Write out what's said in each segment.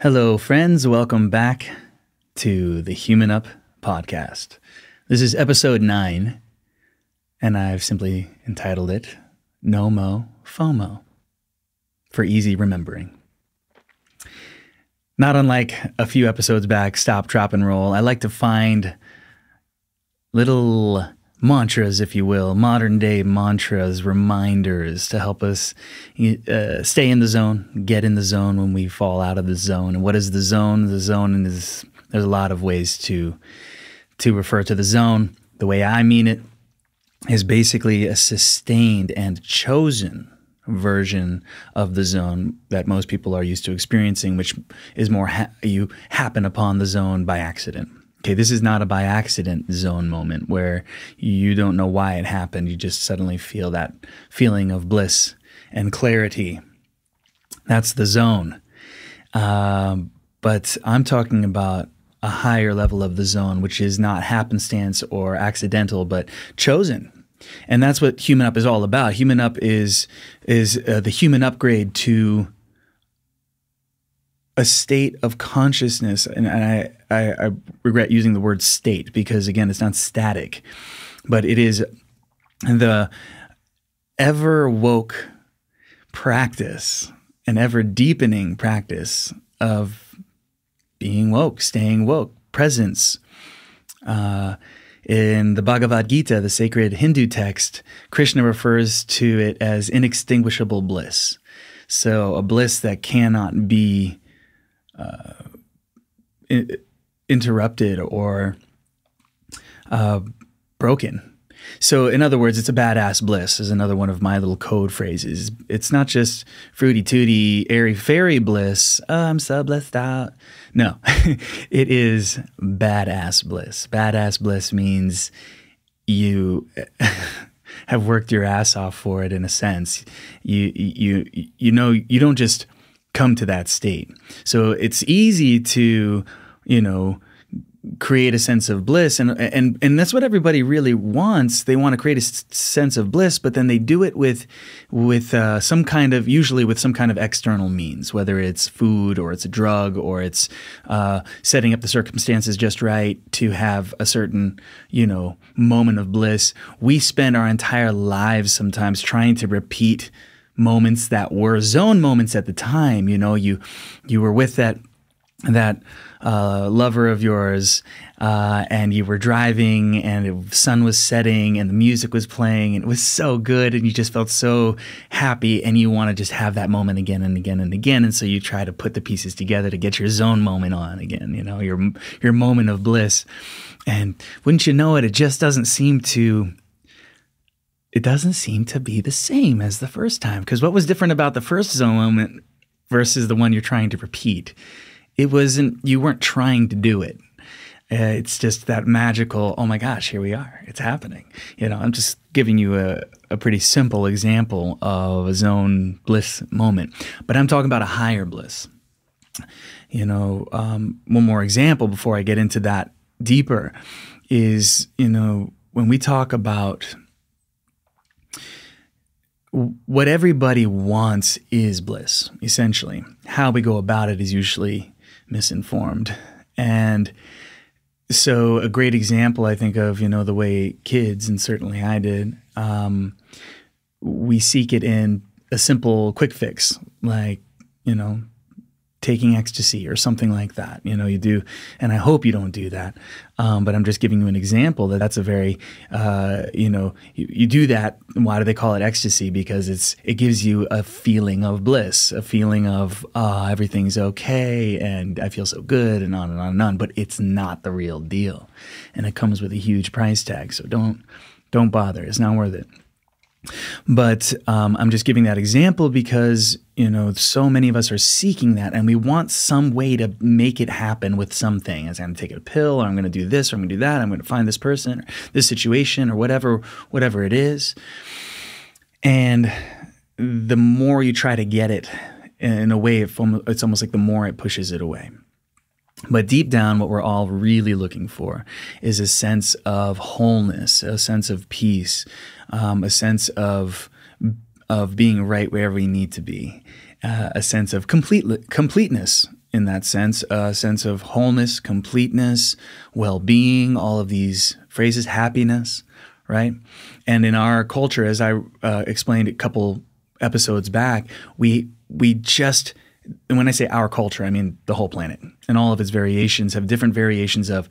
Hello, friends. Welcome back to the Human Up podcast. This is episode nine, and I've simply entitled it No Mo FOMO for easy remembering. Not unlike a few episodes back, Stop, Drop, and Roll, I like to find little mantras, if you will, modern day mantras, reminders to help us uh, stay in the zone, get in the zone when we fall out of the zone. And what is the zone? The zone is there's a lot of ways to to refer to the zone. The way I mean it is basically a sustained and chosen version of the zone that most people are used to experiencing, which is more ha- you happen upon the zone by accident. Okay, this is not a by accident zone moment where you don't know why it happened. You just suddenly feel that feeling of bliss and clarity. That's the zone. Um, but I'm talking about a higher level of the zone, which is not happenstance or accidental, but chosen. And that's what Human Up is all about. Human Up is is uh, the human upgrade to a state of consciousness, and, I, I, I regret using the word state because again, it's not static, but it is the ever woke practice, an ever deepening practice of being woke, staying woke, presence. Uh, in the Bhagavad Gita, the sacred Hindu text, Krishna refers to it as inextinguishable bliss. So, a bliss that cannot be uh, interrupted or uh, broken. So, in other words, it's a badass bliss, is another one of my little code phrases. It's not just fruity tooty, airy fairy bliss. Oh, I'm so blissed out. No, it is badass bliss. Badass bliss means you have worked your ass off for it in a sense. You, you, you know, you don't just come to that state. So it's easy to, you know, create a sense of bliss. And and and that's what everybody really wants. They want to create a s- sense of bliss but then they do it with with uh, some kind of usually with some kind of external means whether it's food or it's a drug or it's uh, setting up the circumstances just right to have a certain you know moment of bliss. We spend our entire lives sometimes trying to repeat moments that were zone moments at the time. You know, you you were with that that uh, lover of yours, uh, and you were driving, and the sun was setting, and the music was playing, and it was so good, and you just felt so happy, and you want to just have that moment again and again and again, and so you try to put the pieces together to get your zone moment on again. You know, your your moment of bliss, and wouldn't you know it, it just doesn't seem to it doesn't seem to be the same as the first time. Because what was different about the first zone moment versus the one you're trying to repeat? It wasn't, you weren't trying to do it. Uh, it's just that magical, oh my gosh, here we are. It's happening. You know, I'm just giving you a, a pretty simple example of a zone bliss moment, but I'm talking about a higher bliss. You know, um, one more example before I get into that deeper is, you know, when we talk about what everybody wants is bliss, essentially. How we go about it is usually misinformed. And so, a great example, I think, of, you know, the way kids, and certainly I did, um, we seek it in a simple quick fix, like, you know, taking ecstasy or something like that. You know, you do, and I hope you don't do that. Um, but I'm just giving you an example that that's a very, uh, you know, you, you, do that. Why do they call it ecstasy? Because it's it gives you a feeling of bliss, a feeling of uh, everything's okay and I feel so good and on and on and on. But it's not the real deal, and it comes with a huge price tag. So don't don't bother. It's not worth it. But um, I'm just giving that example because you know so many of us are seeking that, and we want some way to make it happen with something. As I'm going to take a pill, or I'm going to do this, or I'm going to do that. I'm going to find this person, or this situation, or whatever, whatever it is. And the more you try to get it, in a way, it's almost like the more it pushes it away. But deep down, what we're all really looking for is a sense of wholeness, a sense of peace, um, a sense of of being right where we need to be, uh, a sense of complete completeness in that sense, a sense of wholeness, completeness, well being, all of these phrases, happiness, right? And in our culture, as I uh, explained a couple episodes back, we we just and when I say our culture, I mean the whole planet and all of its variations have different variations of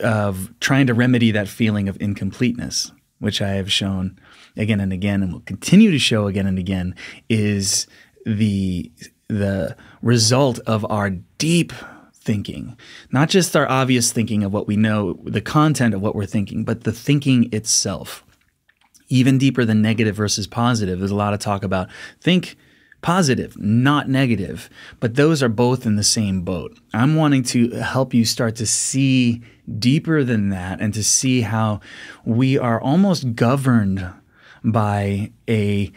of trying to remedy that feeling of incompleteness, which I have shown again and again, and will continue to show again and again, is the the result of our deep thinking, not just our obvious thinking of what we know, the content of what we're thinking, but the thinking itself. Even deeper than negative versus positive. There's a lot of talk about think positive, not negative, but those are both in the same boat. I'm wanting to help you start to see deeper than that and to see how we are almost governed by a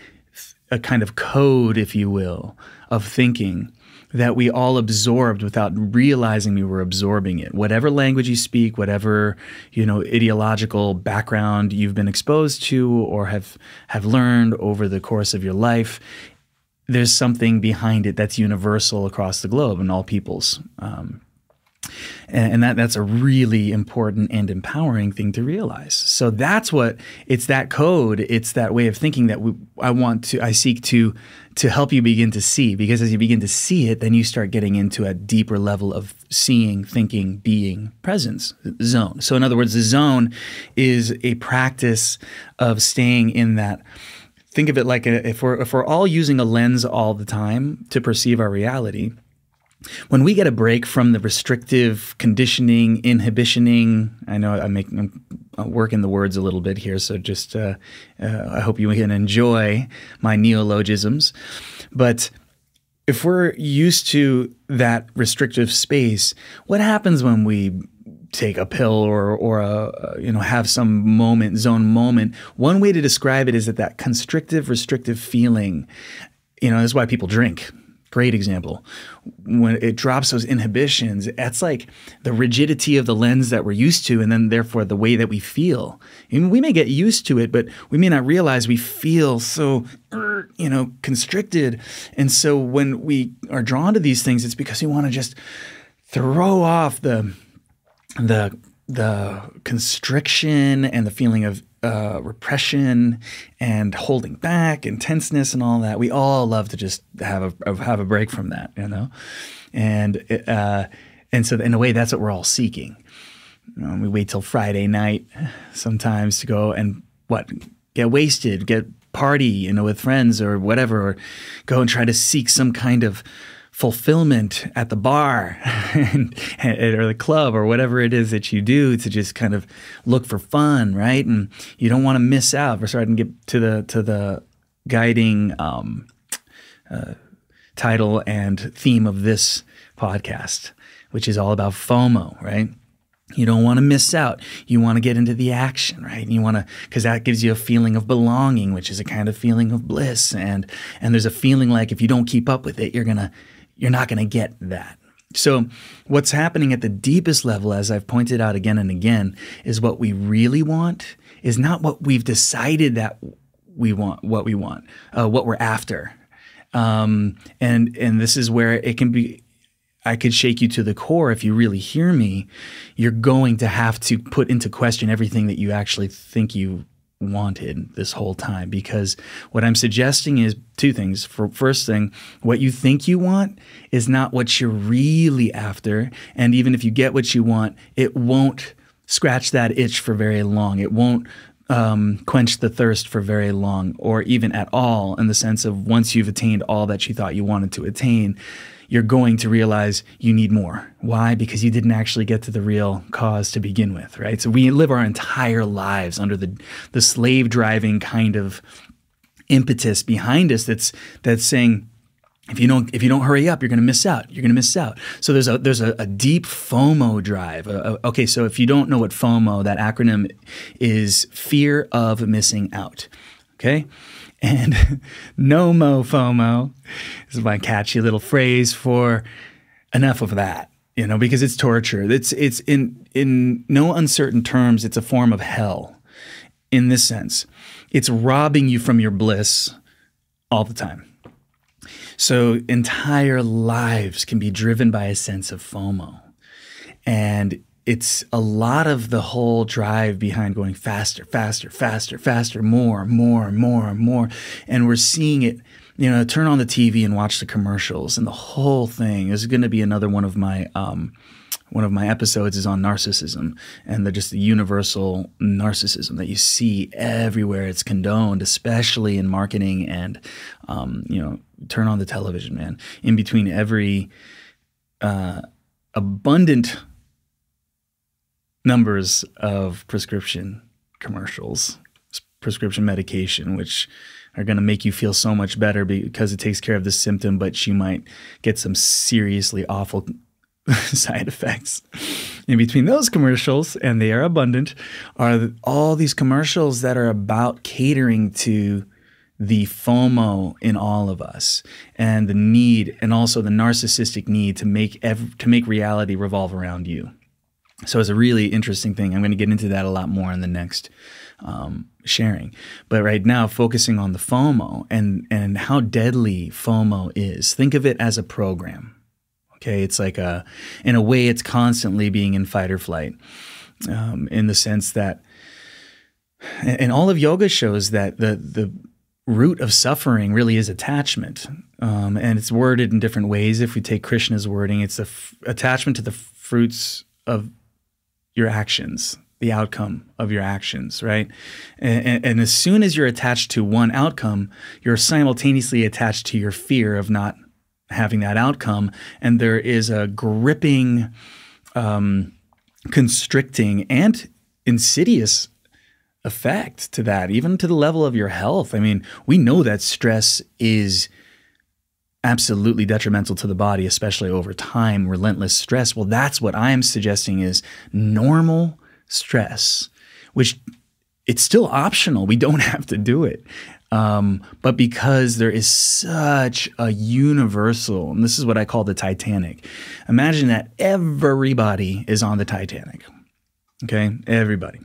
a kind of code, if you will, of thinking that we all absorbed without realizing we were absorbing it. Whatever language you speak, whatever you know ideological background you've been exposed to or have have learned over the course of your life, there's something behind it that's universal across the globe and all peoples. Um, and, and that that's a really important and empowering thing to realize. So that's what it's that code, it's that way of thinking that we, I want to I seek to to help you begin to see because as you begin to see it, then you start getting into a deeper level of seeing, thinking, being, presence zone. So in other words, the zone is a practice of staying in that think of it like if we're if we're all using a lens all the time to perceive our reality when we get a break from the restrictive conditioning inhibitioning i know i'm making i'm working the words a little bit here so just uh, uh, i hope you can enjoy my neologisms. But if we're used to that restrictive space what happens when we take a pill or or a, uh, you know have some moment zone moment. One way to describe it is that that constrictive restrictive feeling you know that's why people drink. Great example. When it drops those inhibitions it's like the rigidity of the lens that we're used to and then therefore the way that we feel. And we may get used to it but we may not realize we feel so you know constricted. And so when we are drawn to these things it's because we want to just throw off the the the constriction and the feeling of uh, repression and holding back and tenseness and all that. We all love to just have a have a break from that, you know, and uh, and so in a way, that's what we're all seeking. You know, we wait till Friday night sometimes to go and what get wasted, get party, you know, with friends or whatever, or go and try to seek some kind of fulfillment at the bar and, or the club or whatever it is that you do to just kind of look for fun, right? And you don't want to miss out. We're starting to get to the to the guiding um, uh, title and theme of this podcast, which is all about FOMO, right? You don't want to miss out. You want to get into the action, right? You want to because that gives you a feeling of belonging, which is a kind of feeling of bliss, and and there's a feeling like if you don't keep up with it, you're gonna you're not going to get that. So, what's happening at the deepest level, as I've pointed out again and again, is what we really want is not what we've decided that we want, what we want, uh, what we're after. Um, and and this is where it can be. I could shake you to the core if you really hear me. You're going to have to put into question everything that you actually think you wanted this whole time because what I'm suggesting is two things. For first thing, what you think you want is not what you're really after, and even if you get what you want, it won't scratch that itch for very long. It won't um, quench the thirst for very long, or even at all, in the sense of once you've attained all that you thought you wanted to attain, you're going to realize you need more. Why? Because you didn't actually get to the real cause to begin with, right? So we live our entire lives under the the slave driving kind of impetus behind us that's that's saying if you don't if you don't hurry up, you're going to miss out. You're going to miss out. So there's a there's a, a deep FOMO drive. Uh, uh, okay, so if you don't know what FOMO, that acronym is fear of missing out. Okay, and no mo FOMO is my catchy little phrase for enough of that, you know, because it's torture. It's it's in in no uncertain terms, it's a form of hell in this sense. It's robbing you from your bliss all the time. So entire lives can be driven by a sense of FOMO. And it's a lot of the whole drive behind going faster, faster, faster, faster, more, more, more, more. And we're seeing it, you know, turn on the TV and watch the commercials and the whole thing is going to be another one of my, um, one of my episodes is on narcissism and the just the universal narcissism that you see everywhere. It's condoned, especially in marketing and, um, you know, turn on the television, man. In between every uh, abundant numbers of prescription commercials, prescription medication, which are going to make you feel so much better because it takes care of the symptom, but you might get some seriously awful side effects. In between those commercials, and they are abundant, are all these commercials that are about catering to the FOMO in all of us and the need and also the narcissistic need to make ev- to make reality revolve around you. So it's a really interesting thing. I'm going to get into that a lot more in the next um, sharing. But right now, focusing on the FOMO and and how deadly FOMO is. Think of it as a program. Okay, it's like a in a way, it's constantly being in fight or flight, um, in the sense that, and all of yoga shows that the the root of suffering really is attachment, um, and it's worded in different ways. If we take Krishna's wording, it's the f- attachment to the fruits of your actions, the outcome of your actions, right? And, and, as soon as you're attached to one outcome, you're simultaneously attached to your fear of not having that outcome. And there is a gripping, um, constricting, and insidious effect to that, even to the level of your health. I mean, we know that stress is absolutely detrimental to the body, especially over time, relentless stress. Well, that's what I'm suggesting is normal stress, which it's still optional. We don't have to do it. Um, but because there is such a universal, and this is what I call the Titanic. Imagine that everybody is on the Titanic. Okay, everybody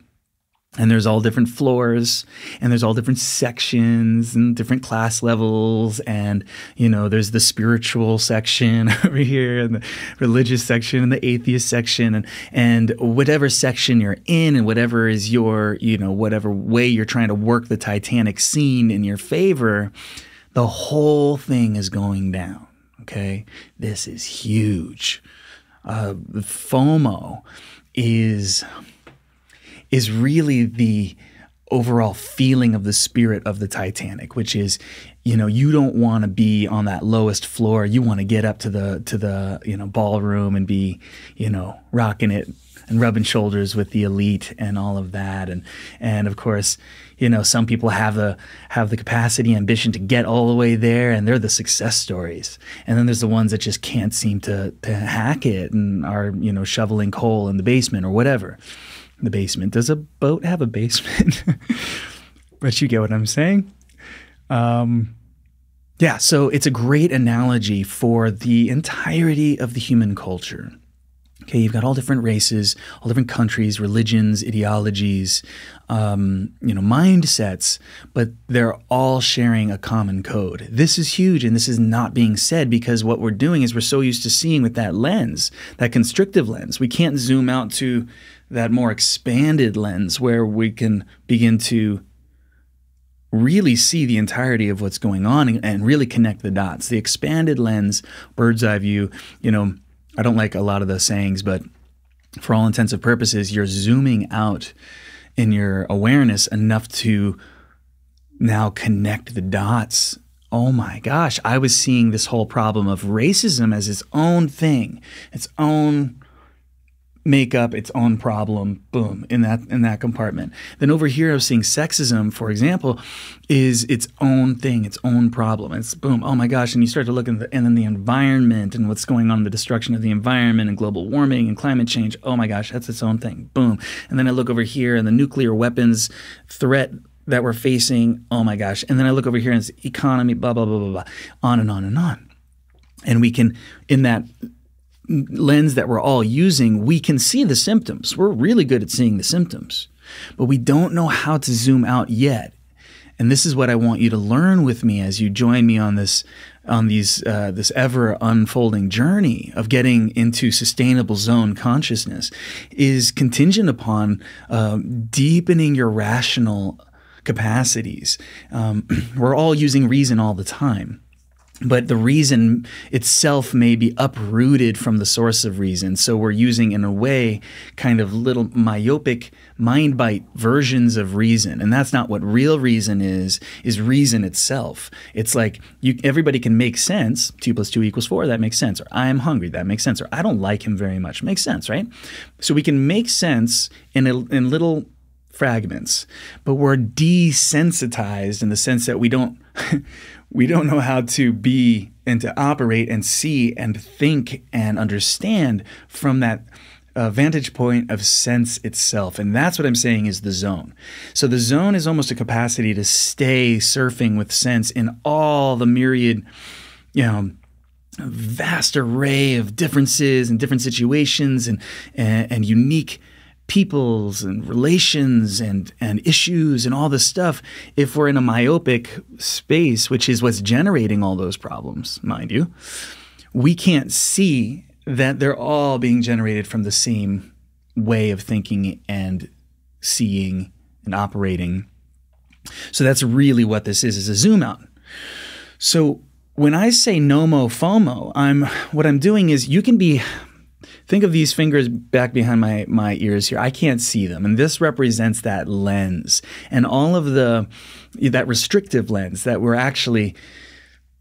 and there's all different floors and there's all different sections and different class levels and you know there's the spiritual section over here and the religious section and the atheist section and and whatever section you're in and whatever is your you know whatever way you're trying to work the titanic scene in your favor the whole thing is going down okay? This is huge. Uh, fomo is is really the overall feeling of the spirit of the Titanic, which is, you know, you don't want to be on that lowest floor. You want to get up to the to the you know ballroom and be, you know, rocking it and rubbing shoulders with the elite and all of that. And and of course, you know, some people have the have the capacity, ambition to get all the way there, and they're the success stories. And then there's the ones that just can't seem to to hack it and are you know shoveling coal in the basement or whatever the basement. Does a boat have a basement? but you get what I'm saying. Um, yeah, so it's a great analogy for the entirety of the human culture. Okay, you've got all different races, all different countries, religions, ideologies, um, you know, mindsets, but they're all sharing a common code. This is huge, and this is not being said because what we're doing is we're so used to seeing with that lens, that constrictive lens. We can't zoom out to that more expanded lens where we can begin to really see the entirety of what's going on and, really connect the dots. The expanded lens, bird's eye view, you know, I don't like a lot of the sayings, but for all intents and purposes, you're zooming out in your awareness enough to now connect the dots. Oh my gosh, I was seeing this whole problem of racism as its own thing, its own make up its own problem boom in that in that compartment. Then over here i was seeing sexism for example is its own thing its own problem. It's boom oh my gosh and you start to look at the and then the environment and what's going on the destruction of the environment and global warming and climate change oh my gosh that's its own thing boom. And then i look over here and the nuclear weapons threat that we're facing oh my gosh. And then i look over here and it's economy blah blah blah blah blah on and on and on. And we can in that lens that we're all using, we can see the symptoms. We're really good at seeing the symptoms, but we don't know how to zoom out yet. And this is what I want you to learn with me as you join me on this on these uh, this ever unfolding journey of getting into sustainable zone consciousness is contingent upon um, deepening your rational capacities. Um, we're all using reason all the time but the reason itself may be uprooted from the source of reason. So we're using, in a way, kind of little myopic mind bite versions of reason, and that's not what real reason is. Is reason itself? It's like you, everybody can make sense. Two plus two equals four. That makes sense. Or I am hungry. That makes sense. Or I don't like him very much. Makes sense, right? So we can make sense in a, in little fragments, but we're desensitized in the sense that we don't we don't know how to be and to operate and see and think and understand from that uh, vantage point of sense itself. And that's what I'm saying is the zone. So the zone is almost a capacity to stay surfing with sense in all the myriad, you know, vast array of differences and different situations and, and, and unique peoples and relations and and issues and all this stuff if we're in a myopic space which is what's generating all those problems mind you we can't see that they're all being generated from the same way of thinking and seeing and operating. So that's really what this is is a zoom out. So when i say nomo fomo i'm what i'm doing is you can be think of these fingers back behind my my ears here. I can't see them, and this represents that lens and all of the that restrictive lens that we're actually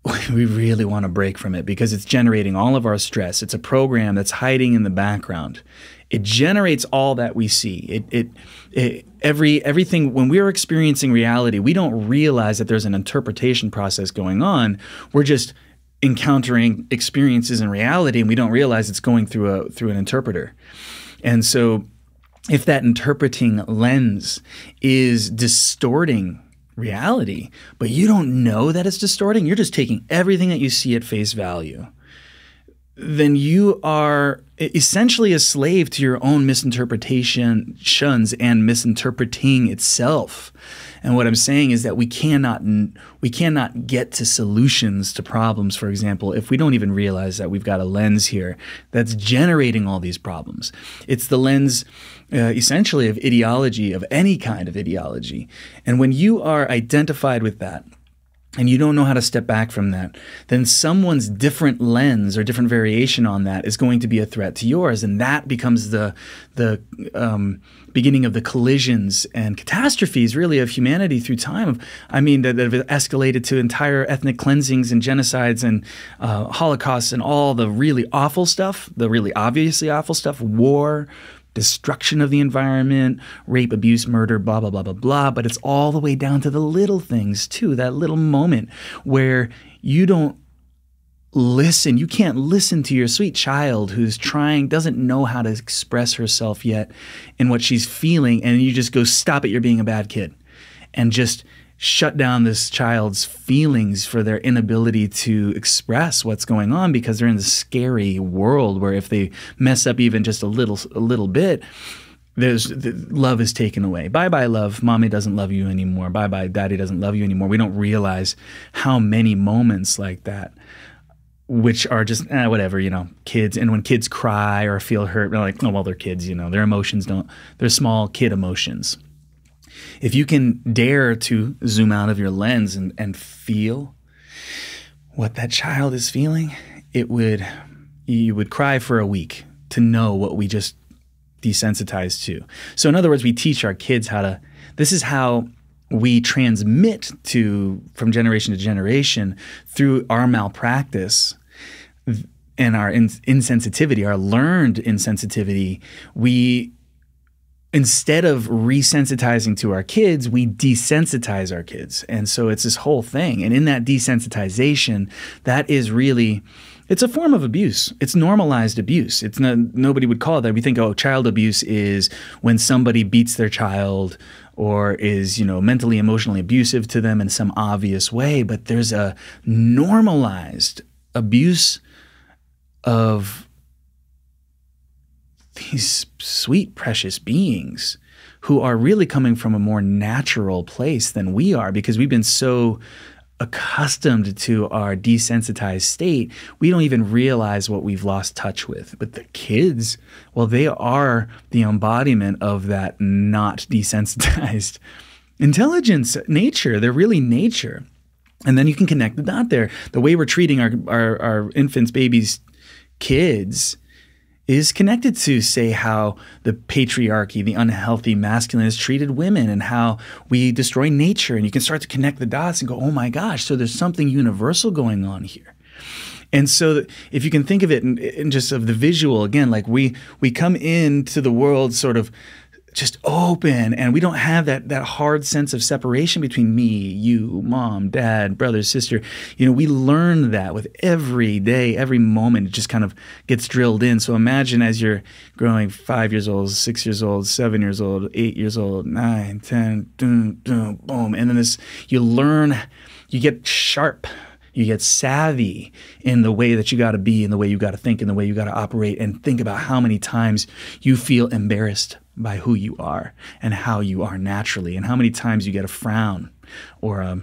we really want to break from it because it's generating all of our stress. It's a program that's hiding in the background. It generates all that we see. It, it, it every everything when we're experiencing reality, we don't realize that there's an interpretation process going on. We're just encountering experiences in reality and we don't realize it's going through a through an interpreter. And so if that interpreting lens is distorting reality, but you don't know that it's distorting, you're just taking everything that you see at face value, then you are essentially a slave to your own misinterpretation shuns and misinterpreting itself. And what I'm saying is that we cannot we cannot get to solutions to problems, for example, if we don't even realize that we've got a lens here that's generating all these problems. It's the lens uh, essentially of ideology of any kind of ideology. And when you are identified with that, and you don't know how to step back from that, then someone's different lens or different variation on that is going to be a threat to yours, and that becomes the the um, beginning of the collisions and catastrophes, really, of humanity through time. I mean, that, that have escalated to entire ethnic cleansings and genocides and uh, holocausts and all the really awful stuff, the really obviously awful stuff, war, destruction of the environment, rape, abuse, murder, blah, blah, blah, blah, blah. But it's all the way down to the little things, too. That little moment where you don't listen. You can't listen to your sweet child who's trying, doesn't know how to express herself yet in what she's feeling. And you just go, stop it, you're being a bad kid. And just shut down this child's feelings for their inability to express what's going on because they're in this scary world where if they mess up even just a little a little bit there's the, love is taken away. Bye bye love. Mommy doesn't love you anymore. Bye bye daddy doesn't love you anymore. We don't realize how many moments like that which are just eh, whatever, you know, kids. And when kids cry or feel hurt, they're like, oh, well, they're kids, you know, their emotions don't, they're small kid emotions if you can dare to zoom out of your lens and, and feel what that child is feeling, it would you would cry for a week to know what we just desensitized to. So in other words, we teach our kids how to this is how we transmit to from generation to generation through our malpractice and our insensitivity, our learned insensitivity, we instead of resensitizing to our kids, we desensitize our kids. And so it's this whole thing. And in that desensitization, that is really it's a form of abuse. It's normalized abuse. It's not nobody would call it that. We think, oh, child abuse is when somebody beats their child or is, you know, mentally emotionally abusive to them in some obvious way, but there's a normalized abuse of these sweet, precious beings who are really coming from a more natural place than we are because we've been so accustomed to our desensitized state, we don't even realize what we've lost touch with. But the kids, well, they are the embodiment of that not desensitized intelligence, nature. They're really nature. And then you can connect the dot there. The way we're treating our, our, our infants, babies, kids is connected to, say, how the patriarchy, the unhealthy masculine has treated women and how we destroy nature. And you can start to connect the dots and go, oh my gosh, so there's something universal going on here. And so, if you can think of it in, in just of the visual again, like we we come into the world sort of just open and we don't have that that hard sense of separation between me you mom dad brother sister. You know we learn that with every day every moment it just kind of gets drilled in. So imagine as you're growing five years old six years old seven years old eight years old nine ten boom boom boom. And then this you learn you get sharp you get savvy in the way that you got to be, in the way you got to think, in the way you got to operate, and think about how many times you feel embarrassed by who you are and how you are naturally, and how many times you get a frown or a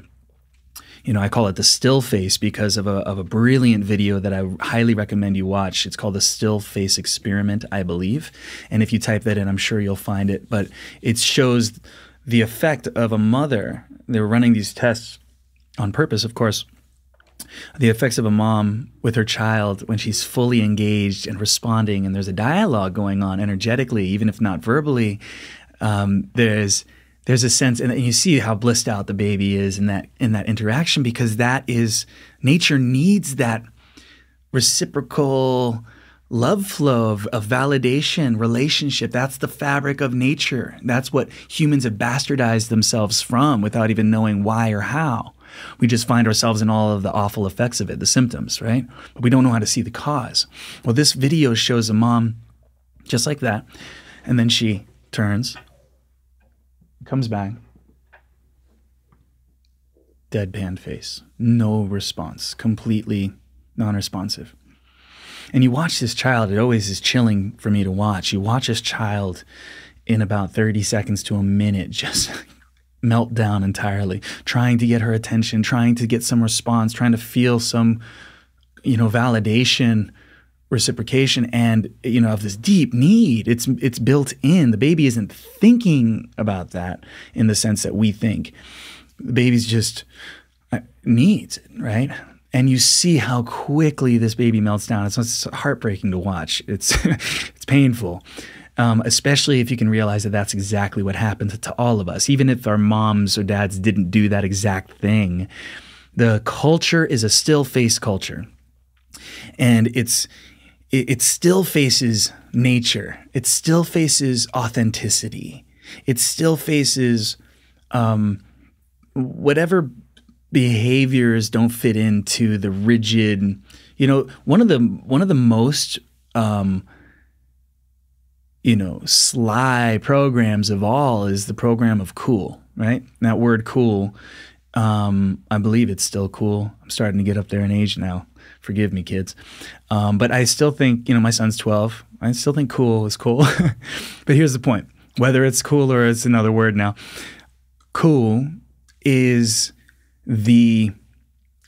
you know, I call it the still face because of a, of a brilliant video that I highly recommend you watch. It's called the still face experiment, I believe. And if you type that in, I'm sure you'll find it. But it shows the effect of a mother. They're running these tests on purpose, of course, the effects of a mom with her child when she's fully engaged and responding, and there's a dialogue going on energetically, even if not verbally. Um, there's there's a sense, and you see how blissed out the baby is in that in that interaction because that is nature needs that reciprocal love flow of, of validation, relationship. That's the fabric of nature. That's what humans have bastardized themselves from without even knowing why or how. We just find ourselves in all of the awful effects of it, the symptoms, right? But we don't know how to see the cause. Well, this video shows a mom just like that. And then she turns, comes back, deadpan face, no response, completely non responsive. And you watch this child, it always is chilling for me to watch. You watch this child in about 30 seconds to a minute just meltdown entirely, trying to get her attention, trying to get some response, trying to feel some, you know, validation, reciprocation, and you know, of this deep need. It's it's built in. The baby isn't thinking about that in the sense that we think. The baby's just uh, needs it, right? And you see how quickly this baby melts down. It's, it's heartbreaking to watch. It's it's painful um, especially if you can realize that that's exactly what happened to all of us. Even if our moms or dads didn't do that exact thing, the culture is a still face culture. And it's it, it still faces nature. It still faces authenticity. It still faces um, whatever behaviors don't fit into the rigid. You know, one of the one of the most um, you know, sly programs of all is the program of cool, right? That word cool, um, I believe it's still cool. I'm starting to get up there in age now. Forgive me, kids. Um, but I still think, you know, my son's 12. I still think cool is cool. but here's the point whether it's cool or it's another word now, cool is the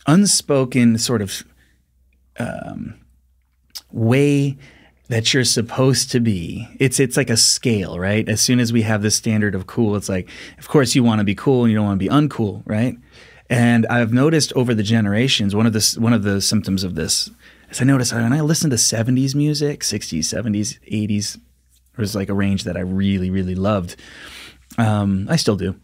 unspoken sort of um, way that you're supposed to be. It's it's like a scale, right? As soon as we have this standard of cool, it's like, of course you want to be cool and you don't want to be uncool, right? And I've noticed over the generations, one of the one of the symptoms of this is I noticed when I listen to 70s music, 60s, 70s, 80s, there was like a range that I really, really loved. Um, I still do.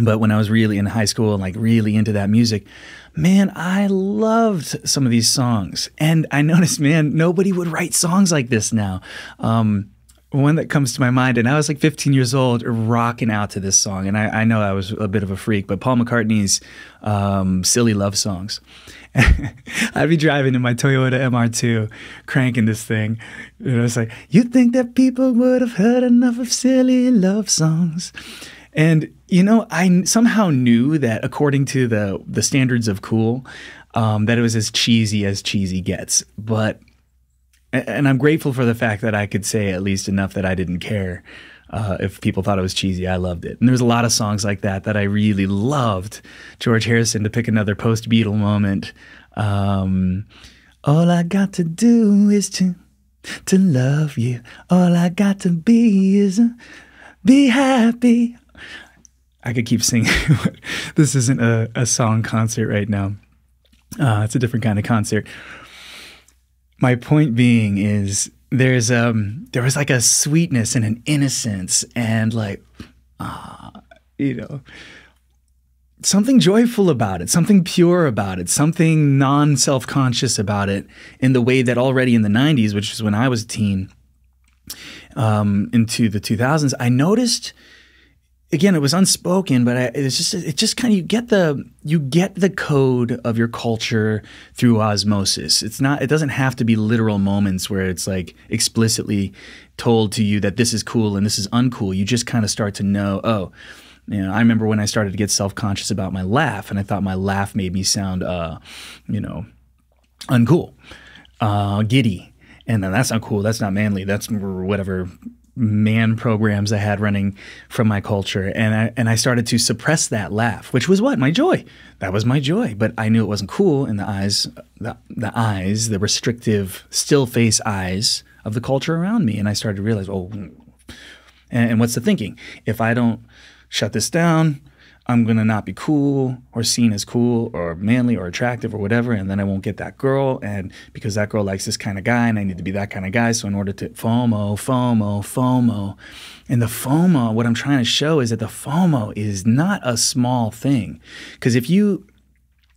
But when I was really in high school and like really into that music, man, I loved some of these songs. And I noticed, man, nobody would write songs like this now. Um, one that comes to my mind, and I was like 15 years old, rocking out to this song. And I, I know I was a bit of a freak, but Paul McCartney's um, Silly Love Songs. I'd be driving in my Toyota MR2, cranking this thing. You know, it's like, you'd think that people would have heard enough of silly love songs? And you know, I somehow knew that according to the the standards of cool, um, that it was as cheesy as cheesy gets. But and I'm grateful for the fact that I could say at least enough that I didn't care Uh, if people thought it was cheesy, I loved it. And there's a lot of songs like that that I really loved. George Harrison, to pick another post Beatle moment. Um, All I got to do is to to love you. All I got to be is uh, be happy. I could keep singing. this isn't a, a song concert right now. Uh, it's a different kind of concert. My point being is there's um there was like a sweetness and an innocence and like ah you know something joyful about it, something pure about it, something non self conscious about it in the way that already in the 90s, which is when I was a teen, um, into the 2000s, I noticed. Again, it was unspoken, but it's just it just kind of you get the you get the code of your culture through osmosis. It's not it doesn't have to be literal moments where it's like explicitly told to you that this is cool and this is uncool. You just kind of start to know, oh, you know, I remember when I started to get self conscious about my laugh, and I thought my laugh made me sound, uh, you know, uncool, uh, giddy, and then that's not cool. That's not manly. That's whatever man programs I had running from my culture, and I and I started to suppress that laugh, which was what my joy. That was my joy, but I knew it wasn't cool in the eyes, the, the eyes, the restrictive, still face eyes of the culture around me, and I started to realize, oh, and, and what's the thinking? If I don't shut this down. I'm gonna not be cool or seen as cool or manly or attractive or whatever, and then I won't get that girl. And because that girl likes this kind of guy, and I need to be that kind of guy. So in order to FOMO, FOMO, FOMO, and the FOMO, what I'm trying to show is that the FOMO is not a small thing. Because if you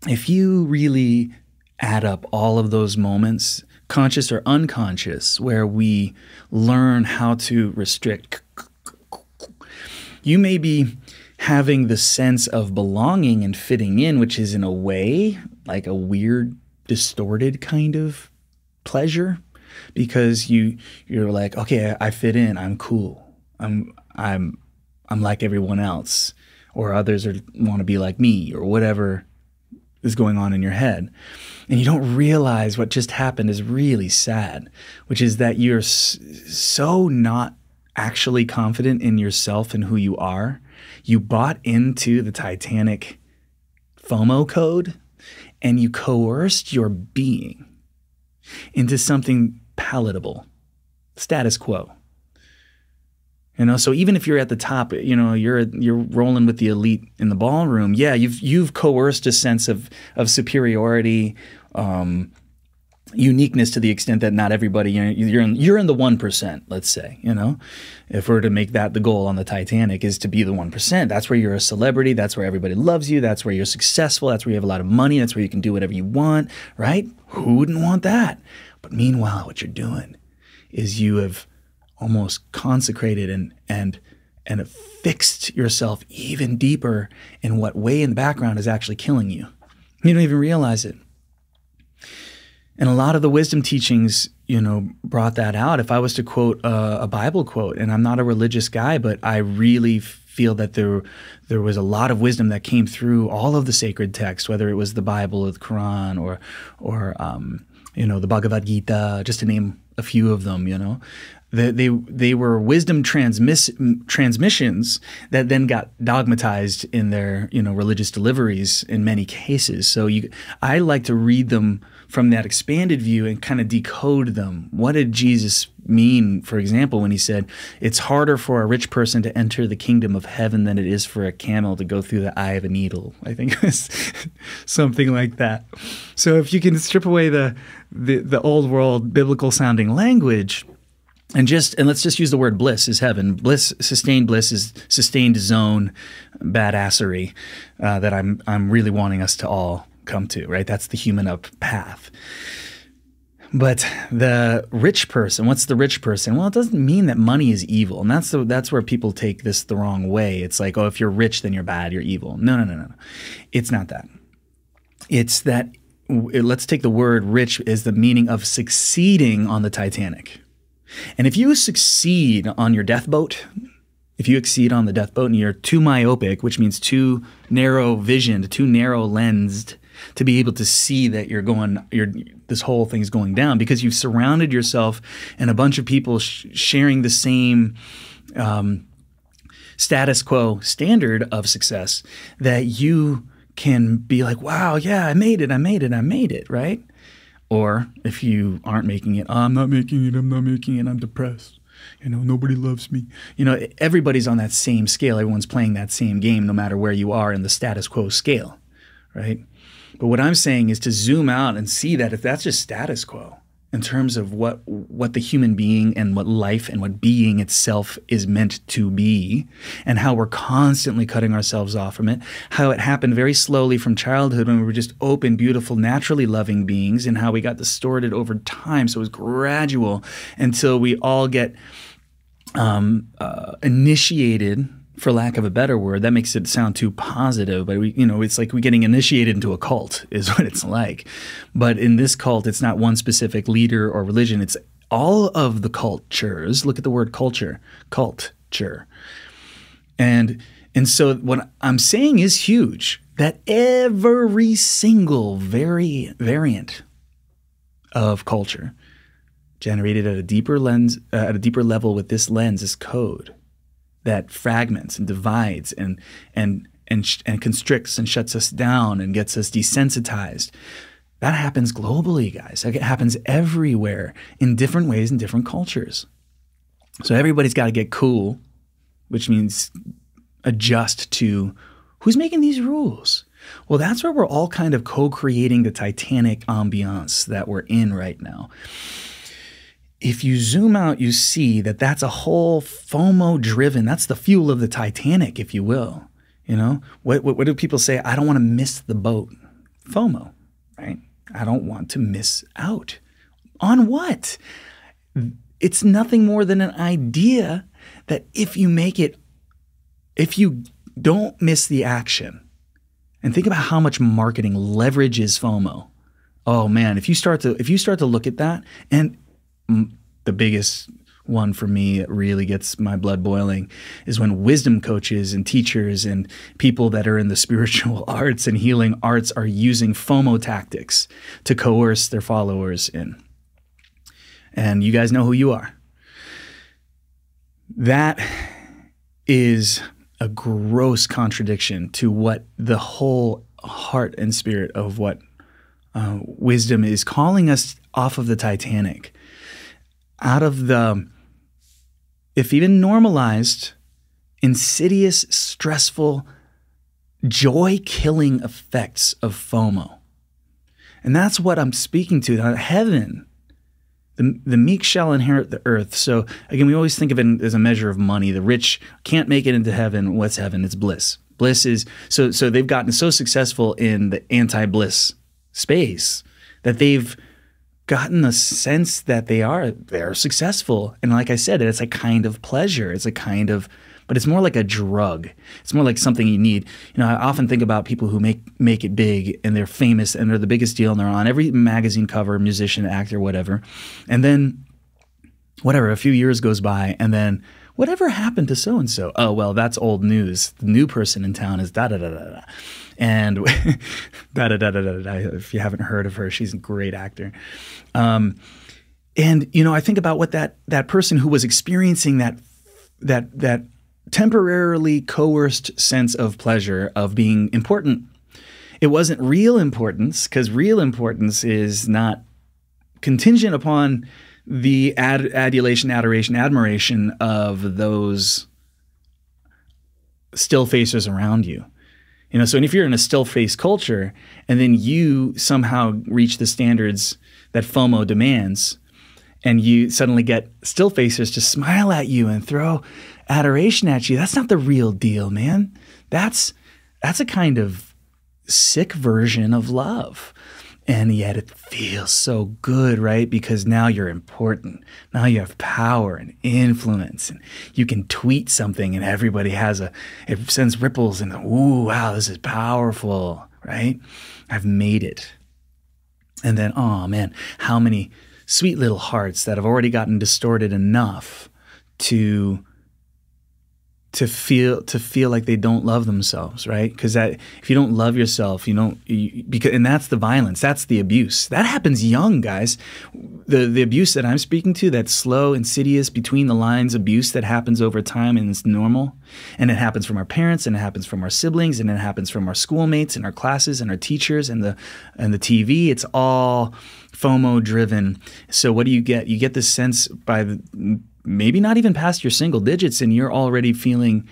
if you really add up all of those moments, conscious or unconscious, where we learn how to restrict you may be having the sense of belonging and fitting in, which is in a way like a weird, distorted kind of pleasure because you you're like, okay, I fit in, I'm cool. I'm I'm I'm like everyone else or others are want to be like me or whatever is going on in your head. And you don't realize what just happened is really sad, which is that you're so not actually confident in yourself and who you are, you bought into the Titanic FOMO code and you coerced your being into something palatable, status quo. You know, so even if you're at the top, you know, you're you're rolling with the elite in the ballroom. Yeah, you've you've coerced a sense of of superiority, um, uniqueness to the extent that not everybody you're in you're in the one percent. Let's say you know, if we're to make that the goal on the Titanic is to be the one percent. That's where you're a celebrity. That's where everybody loves you. That's where you're successful. That's where you have a lot of money. That's where you can do whatever you want. Right? Who wouldn't want that? But meanwhile, what you're doing is you have almost consecrated and and and fixed yourself even deeper in what way in the background is actually killing you. You don't even realize it. And a lot of the wisdom teachings, you know, brought that out. If I was to quote a, a Bible quote, and I'm not a religious guy, but I really feel that there there was a lot of wisdom that came through all of the sacred texts, whether it was the Bible or the Quran or or um, you know the Bhagavad Gita, just to name a few of them. You know, they they, they were wisdom transmiss, transmissions that then got dogmatized in their you know religious deliveries in many cases. So you, I like to read them from that expanded view and kind of decode them. What did Jesus mean, for example, when he said, It's harder for a rich person to enter the kingdom of heaven than it is for a camel to go through the eye of a needle? I think it was something like that. So if you can strip away the, the, the old world biblical sounding language, and just and let's just use the word bliss is heaven. Bliss, sustained bliss is sustained zone badassery uh, that I'm I'm really wanting us to all come to, right? That's the human up path. But the rich person, what's the rich person? Well, it doesn't mean that money is evil. And that's the, that's where people take this the wrong way. It's like, oh, if you're rich, then you're bad, you're evil. No, no, no, no. No. It's not that. It's that let's take the word rich as the meaning of succeeding on the Titanic. And if you succeed on your death boat, if you exceed on the death boat and you're too myopic, which means too narrow visioned, too narrow lensed, to be able to see that you're going, you're this whole thing's going down because you've surrounded yourself and a bunch of people sh- sharing the same um, status quo standard of success that you can be like, wow, yeah, I made it, I made it, I made it, right? Or if you aren't making it, I'm not making it, I'm not making it, I'm depressed. You know, nobody loves me. You know, everybody's on that same scale. Everyone's playing that same game, no matter where you are in the status quo scale, right? But what I'm saying is to zoom out and see that if that's just status quo, in terms of what what the human being and what life and what being itself is meant to be and how we're constantly cutting ourselves off from it how it happened very slowly from childhood when we were just open beautiful naturally loving beings and how we got distorted over time. So it was gradual until we all get um, uh, initiated for lack of a better word, that makes it sound too positive, but we, you know, it's like we're getting initiated into a cult is what it's like. But in this cult, it's not one specific leader or religion. It's all of the cultures. Look at the word culture, culture. And and so what I'm saying is huge that every single very variant of culture generated at a deeper lens uh, at a deeper level with this lens is code that fragments and divides and and and sh- and constricts and shuts us down and gets us desensitized. That happens globally, guys. Like it happens everywhere in different ways in different cultures. So everybody's got to get cool, which means adjust to who's making these rules. Well, that's where we're all kind of co-creating the Titanic ambiance that we're in right now if you zoom out, you see that that's a whole FOMO driven, that's the fuel of the Titanic, if you will. You know, what, what, what do people say? I don't want to miss the boat. FOMO, right? I don't want to miss out. On what? It's nothing more than an idea that if you make it, if you don't miss the action, and think about how much marketing leverages FOMO. Oh man, if you start to if you start to look at that, and the biggest one for me that really gets my blood boiling is when wisdom coaches and teachers and people that are in the spiritual arts and healing arts are using FOMO tactics to coerce their followers in. And you guys know who you are. That is a gross contradiction to what the whole heart and spirit of what uh, wisdom is calling us off of the Titanic out of the, if even normalized, insidious, stressful, joy killing effects of FOMO. And that's what I'm speaking to. Heaven, the, the meek shall inherit the earth. So again, we always think of it as a measure of money. The rich can't make it into heaven. What's heaven? It's bliss. Bliss is so so they've gotten so successful in the anti-bliss space that they've gotten the sense that they are they're successful. And like i said it's a kind of pleasure. It's a kind of but it's more like a drug. It's more like something you need. You know i often think about people who make make it big and they're famous and they're the biggest deal and they're on every magazine cover musician actor whatever. And then whatever a few years goes by and then whatever happened to so and so oh well that's old news. The new person in town is da da da da da and da, da, da, da, da, da, if you haven't heard of her, she's a great actor. Um, and you know, I think about what that that person who was experiencing that that that temporarily coerced sense of pleasure of being important. It wasn't real importance because real importance is not contingent upon the ad- adulation, adoration, admiration of those still faces around you. You know, so and if you're in a still face culture and then you somehow reach the standards that FOMO demands, and you suddenly get still facers to smile at you and throw adoration at you, that's not the real deal, man. That's that's a kind of sick version of love. And yet it feels so good, right? Because now you're important. Now you have power and influence. And you can tweet something and everybody has a, it sends ripples and, ooh, wow, this is powerful, right? I've made it. And then, oh man, how many sweet little hearts that have already gotten distorted enough to to feel to feel like they don't love themselves, right? Because that if you don't love yourself, you don't you, because and that's the violence, that's the abuse. That happens young, guys. The the abuse that I'm speaking to, that slow, insidious, between the lines abuse that happens over time and it's normal, and it happens from our parents, and it happens from our siblings, and it happens from our schoolmates and our classes and our teachers and the and the TV. It's all FOMO driven. So what do you get? You get this sense by the maybe not even past your single digits and you're already feeling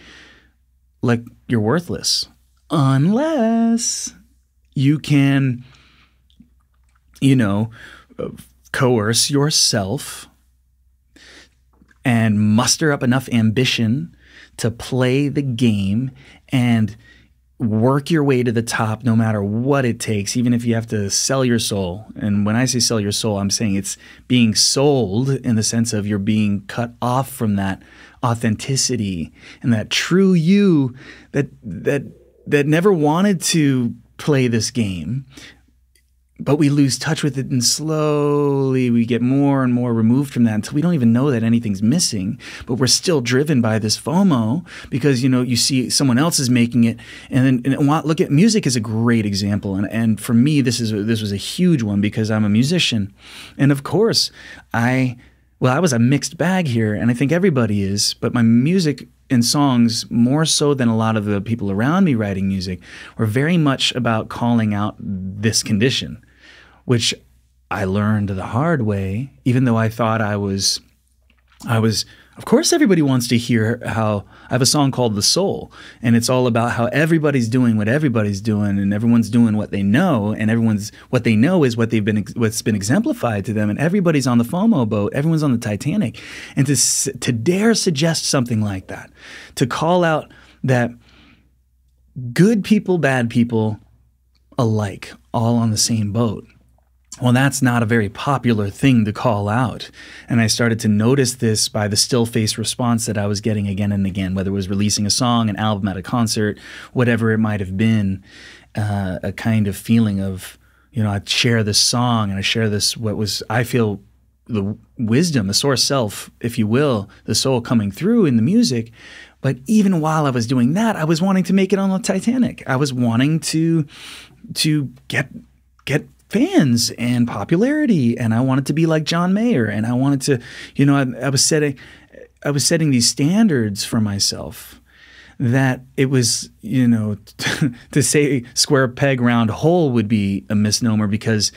like you're worthless. Unless you can you know coerce yourself and muster up enough ambition to play the game and work your way to the top no matter what it takes, even if you have to sell your soul. And when I say sell your soul, I'm saying it's being sold in the sense of you're being cut off from that authenticity and that true you that that that never wanted to play this game but we lose touch with it and slowly we get more and more removed from that until we don't even know that anything's missing but we're still driven by this fomo because you know you see someone else is making it. And then and look at music is a great example. And, and for me this is this was a huge one because i'm a musician. And of course i well i was a mixed bag here and i think everybody is but my music and songs, more so than a lot of the people around me writing music, were very much about calling out this condition which I learned the hard way, even though I thought I was, I was, of course, everybody wants to hear how I have a song called The Soul, and it's all about how everybody's doing what everybody's doing, and everyone's doing what they know, and everyone's what they know is what they've been, what's been exemplified to them, and everybody's on the FOMO boat, everyone's on the Titanic. And to, to dare suggest something like that, to call out that good people, bad people alike, all on the same boat well, that's not a very popular thing to call out. And I started to notice this by the still face response that I was getting again and again, whether it was releasing a song, an album at a concert, whatever it might have been, uh, a kind of feeling of, you know, I share this song and I share this, what was, I feel, the wisdom, the source self, if you will, the soul coming through in the music. But even while I was doing that, I was wanting to make it on the Titanic. I was wanting to to get get fans and popularity and I wanted to be like John Mayer and I wanted to you know I, I was setting I was setting these standards for myself that it was you know to say square peg round hole would be a misnomer because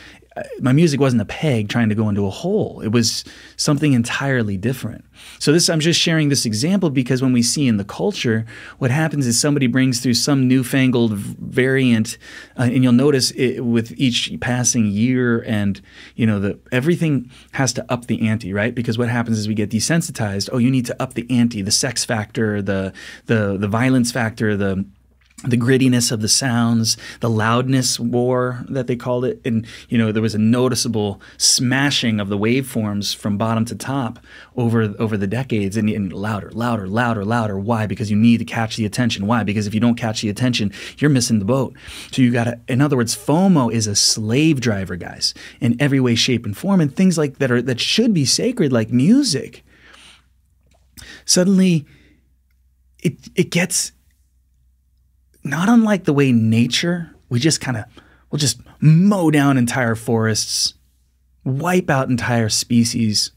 my music wasn't a peg trying to go into a hole. It was something entirely different. So this I'm just sharing this example because when we see in the culture, what happens is somebody brings through some newfangled variant, uh, and you'll notice it, with each passing year, and you know the everything has to up the ante, right? Because what happens is we get desensitized. Oh, you need to up the ante, the sex factor, the the the violence factor, the the grittiness of the sounds, the loudness war that they called it, and you know there was a noticeable smashing of the waveforms from bottom to top over over the decades, and, and, louder, louder, louder, louder. Why? Because you need to catch the attention. Why? Because if you don't catch the attention, you're missing the boat. So you got to, in other words, FOMO is a slave driver, guys, in every way, shape, and form, and things like that are that should be sacred, like music. Suddenly, it it gets not unlike the way nature, we just kind of, we'll just mow down entire forests, wipe out entire species,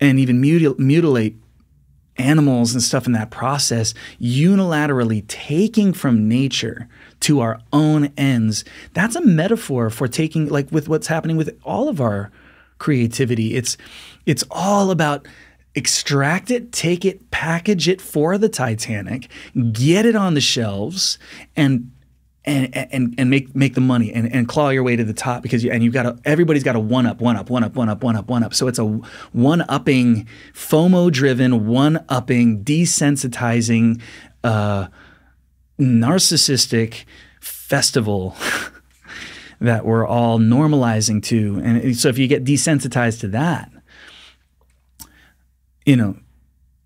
and even mutil- mutilate animals and stuff in that process, unilaterally taking from nature to our own ends. That's a metaphor for taking, like with what's happening with all of our creativity. It's it's all about extract it, take it, package it for the Titanic, get it on the shelves, and and and and make make the money and, and claw your way to the top because you and you've got to everybody's got a one up one up one up one up one up one up. So it's a one upping FOMO driven one upping desensitizing uh, narcissistic festival that we're all normalizing to. And so if you get desensitized to that you know,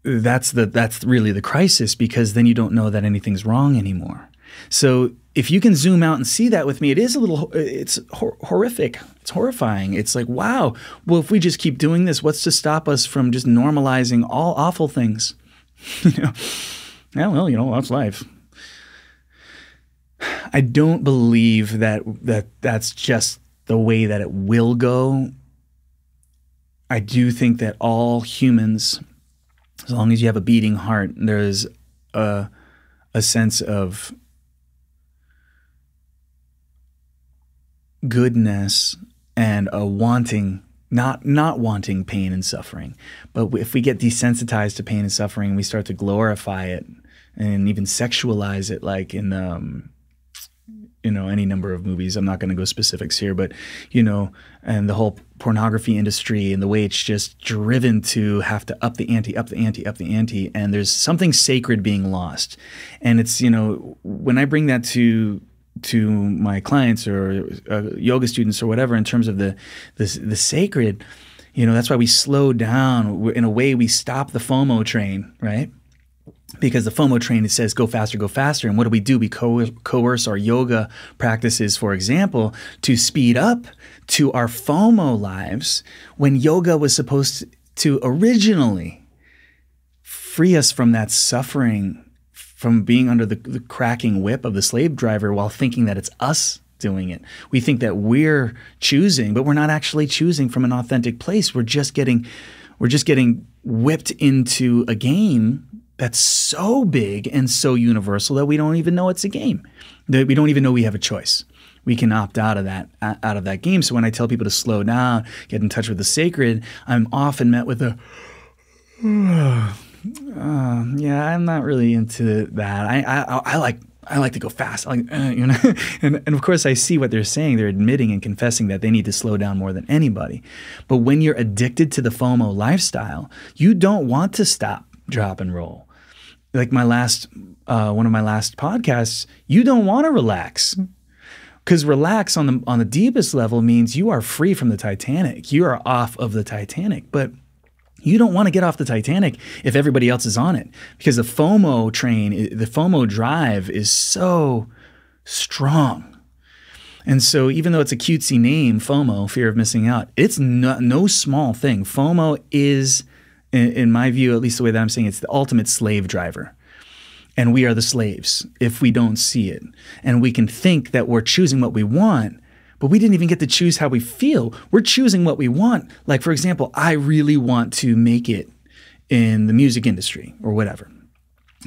that's the that's really the crisis because then you don't know that anything's wrong anymore. So if you can zoom out and see that with me, it is a little it's hor- horrific. It's horrifying. It's like, wow, well if we just keep doing this, what's to stop us from just normalizing all awful things? you know, yeah, well, you know, that's life. I don't believe that that that's just the way that it will go. I do think that all humans, as long as you have a beating heart, there's a a sense of goodness and a wanting not not wanting pain and suffering. But if we get desensitized to pain and suffering we start to glorify it and even sexualize it like in um you know any number of movies. I'm not going to go specifics here but you know and the whole pornography industry and the way it's just driven to have to up the ante up the ante up the ante and there's something sacred being lost. And it's you know when i bring that to to my clients or uh, yoga students or whatever in terms of the, the the sacred you know that's why we slow down. In a way we stop the fomo train right because the FOMO train it says go faster, go faster. And what do we do? We co- coerce our yoga practices, for example, to speed up to our FOMO lives when yoga was supposed to originally free us from that suffering, from being under the, the cracking whip of the slave driver while thinking that it's us doing it. We think that we're choosing, but we're not actually choosing from an authentic place. We're just getting we're just getting whipped into a game that's so big and so universal that we don't even know it's a game. That we don't even know we have a choice. We can opt out of that out of that game. So when I tell people to slow down, get in touch with the sacred, I'm often met with a uh, yeah, I'm not really into that. I I, I like I like to go fast. I like, uh, you know, and, and of course I see what they're saying. They're admitting and confessing that they need to slow down more than anybody. But when you're addicted to the FOMO lifestyle, you don't want to stop, drop, and roll like my last uh, one of my last podcasts, you don't want to relax. Because relax on the on the deepest level means you are free from the Titanic. You are off of the Titanic. But you don't want to get off the Titanic if everybody else is on it. Because the FOMO train, the FOMO drive is so strong. And so, even though it's a cutesy name, FOMO, fear of missing out, it's no, no small thing. FOMO is in, in my view, at least the way that I'm saying it, it's the ultimate slave driver. And we are the slaves if we don't see it. And we can think that we're choosing what we want, but we didn't even get to choose how we feel. We're choosing what we want. Like, for example, I really want to make it in the music industry or whatever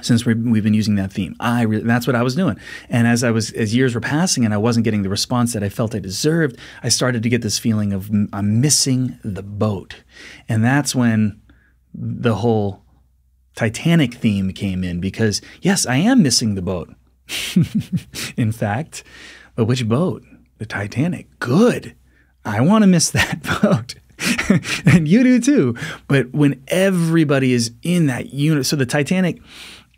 since we have been using that theme. I really, that's what I was doing. And as I was as years were passing and I wasn't getting the response that I felt I deserved, I started to get this feeling of I'm missing the boat. And that's when the whole Titanic theme came in because, yes, I am missing the boat. in fact, but which boat? The Titanic. Good. I want to miss that boat. and you do too. But when everybody is in that unit, so the Titanic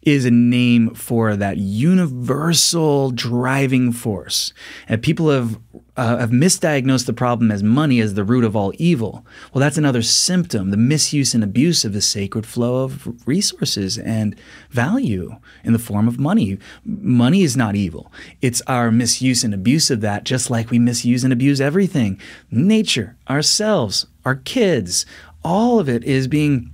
is a name for that universal driving force. And people have uh, have misdiagnosed the problem as money as the root of all evil. Well, that's another symptom, the misuse and abuse of the sacred flow of resources and value in the form of money. Money is not evil. It's our misuse and abuse of that, just like we misuse and abuse everything. Nature, ourselves, our kids, all of it is being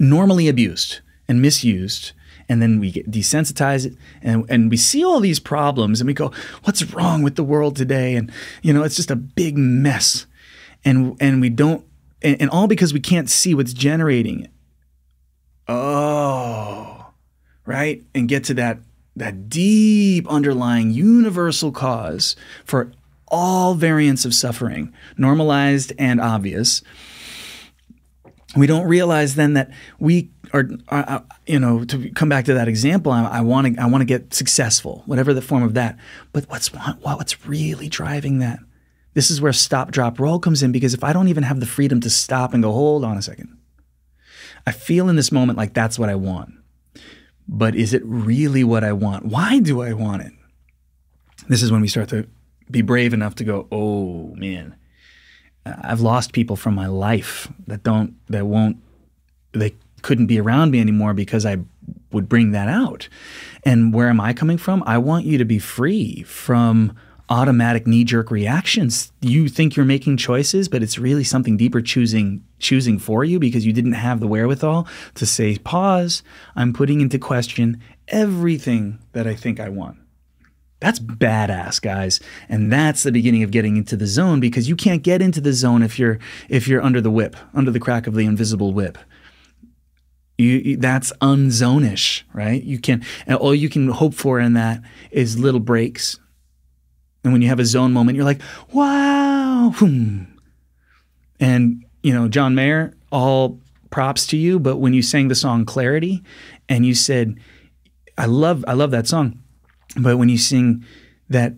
normally abused and misused and then we get desensitized it and, and we see all these problems and we go what's wrong with the world today? And you know it's just a big mess. And and we don't and, and all because we can't see what's generating it. Oh right? And get to that that deep underlying universal cause for all variants of suffering normalized and obvious. We don't realize then that we are, are, uh, you know, to come back to that example, I want to, I want to get successful, whatever the form of that. But what's what's really driving that? This is where stop, drop, roll comes in because if I don't even have the freedom to stop and go, hold on a second, I feel in this moment like that's what I want. But is it really what I want? Why do I want it? This is when we start to be brave enough to go, oh man, I've lost people from my life that don't, that won't, they couldn't be around me anymore because I would bring that out. And where am I coming from? I want you to be free from automatic knee jerk reactions. You think you're making choices, but it's really something deeper choosing choosing for you because you didn't have the wherewithal to say, pause, I'm putting into question everything that I think I want. That's badass, guys. And that's the beginning of getting into the zone because you can't get into the zone if you're if you're under the whip, under the crack of the invisible whip. You, that's unzonish, right? You can and all you can hope for in that is little breaks. And when you have a zone moment, you're like, wow. And you know, John Mayer, all props to you, but when you sang the song Clarity and you said, I love I love that song but when you sing that,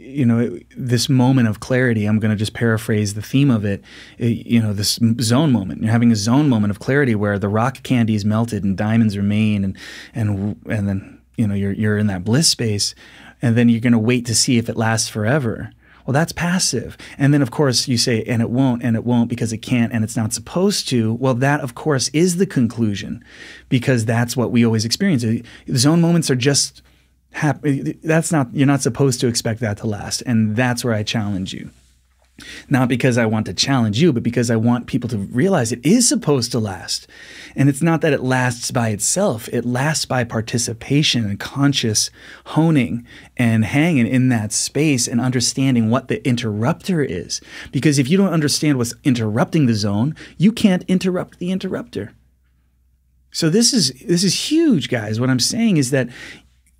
you know, this moment of clarity, I'm going to just paraphrase the theme of it, you know, this zone moment. You're having a zone moment of clarity where the rock candy is melted and diamonds remain, and and and then you know you're you're in that bliss space, and then you're going to wait to see if it lasts forever. Well, that's passive. And then, of course, you say, and it won't, and it won't because it can't, and it's not supposed to. Well, that, of course, is the conclusion because that's what we always experience. The zone moments are just That's not, you're not supposed to expect that to last. And that's where I challenge you. Not because I want to challenge you, but because I want people to realize it is supposed to last. And it's not that it lasts by itself, it lasts by participation and conscious honing and hanging in that space and understanding what the interrupter is. Because if you don't understand what's interrupting the zone, you can't interrupt the interrupter. So this is this is huge guys. What I'm saying is that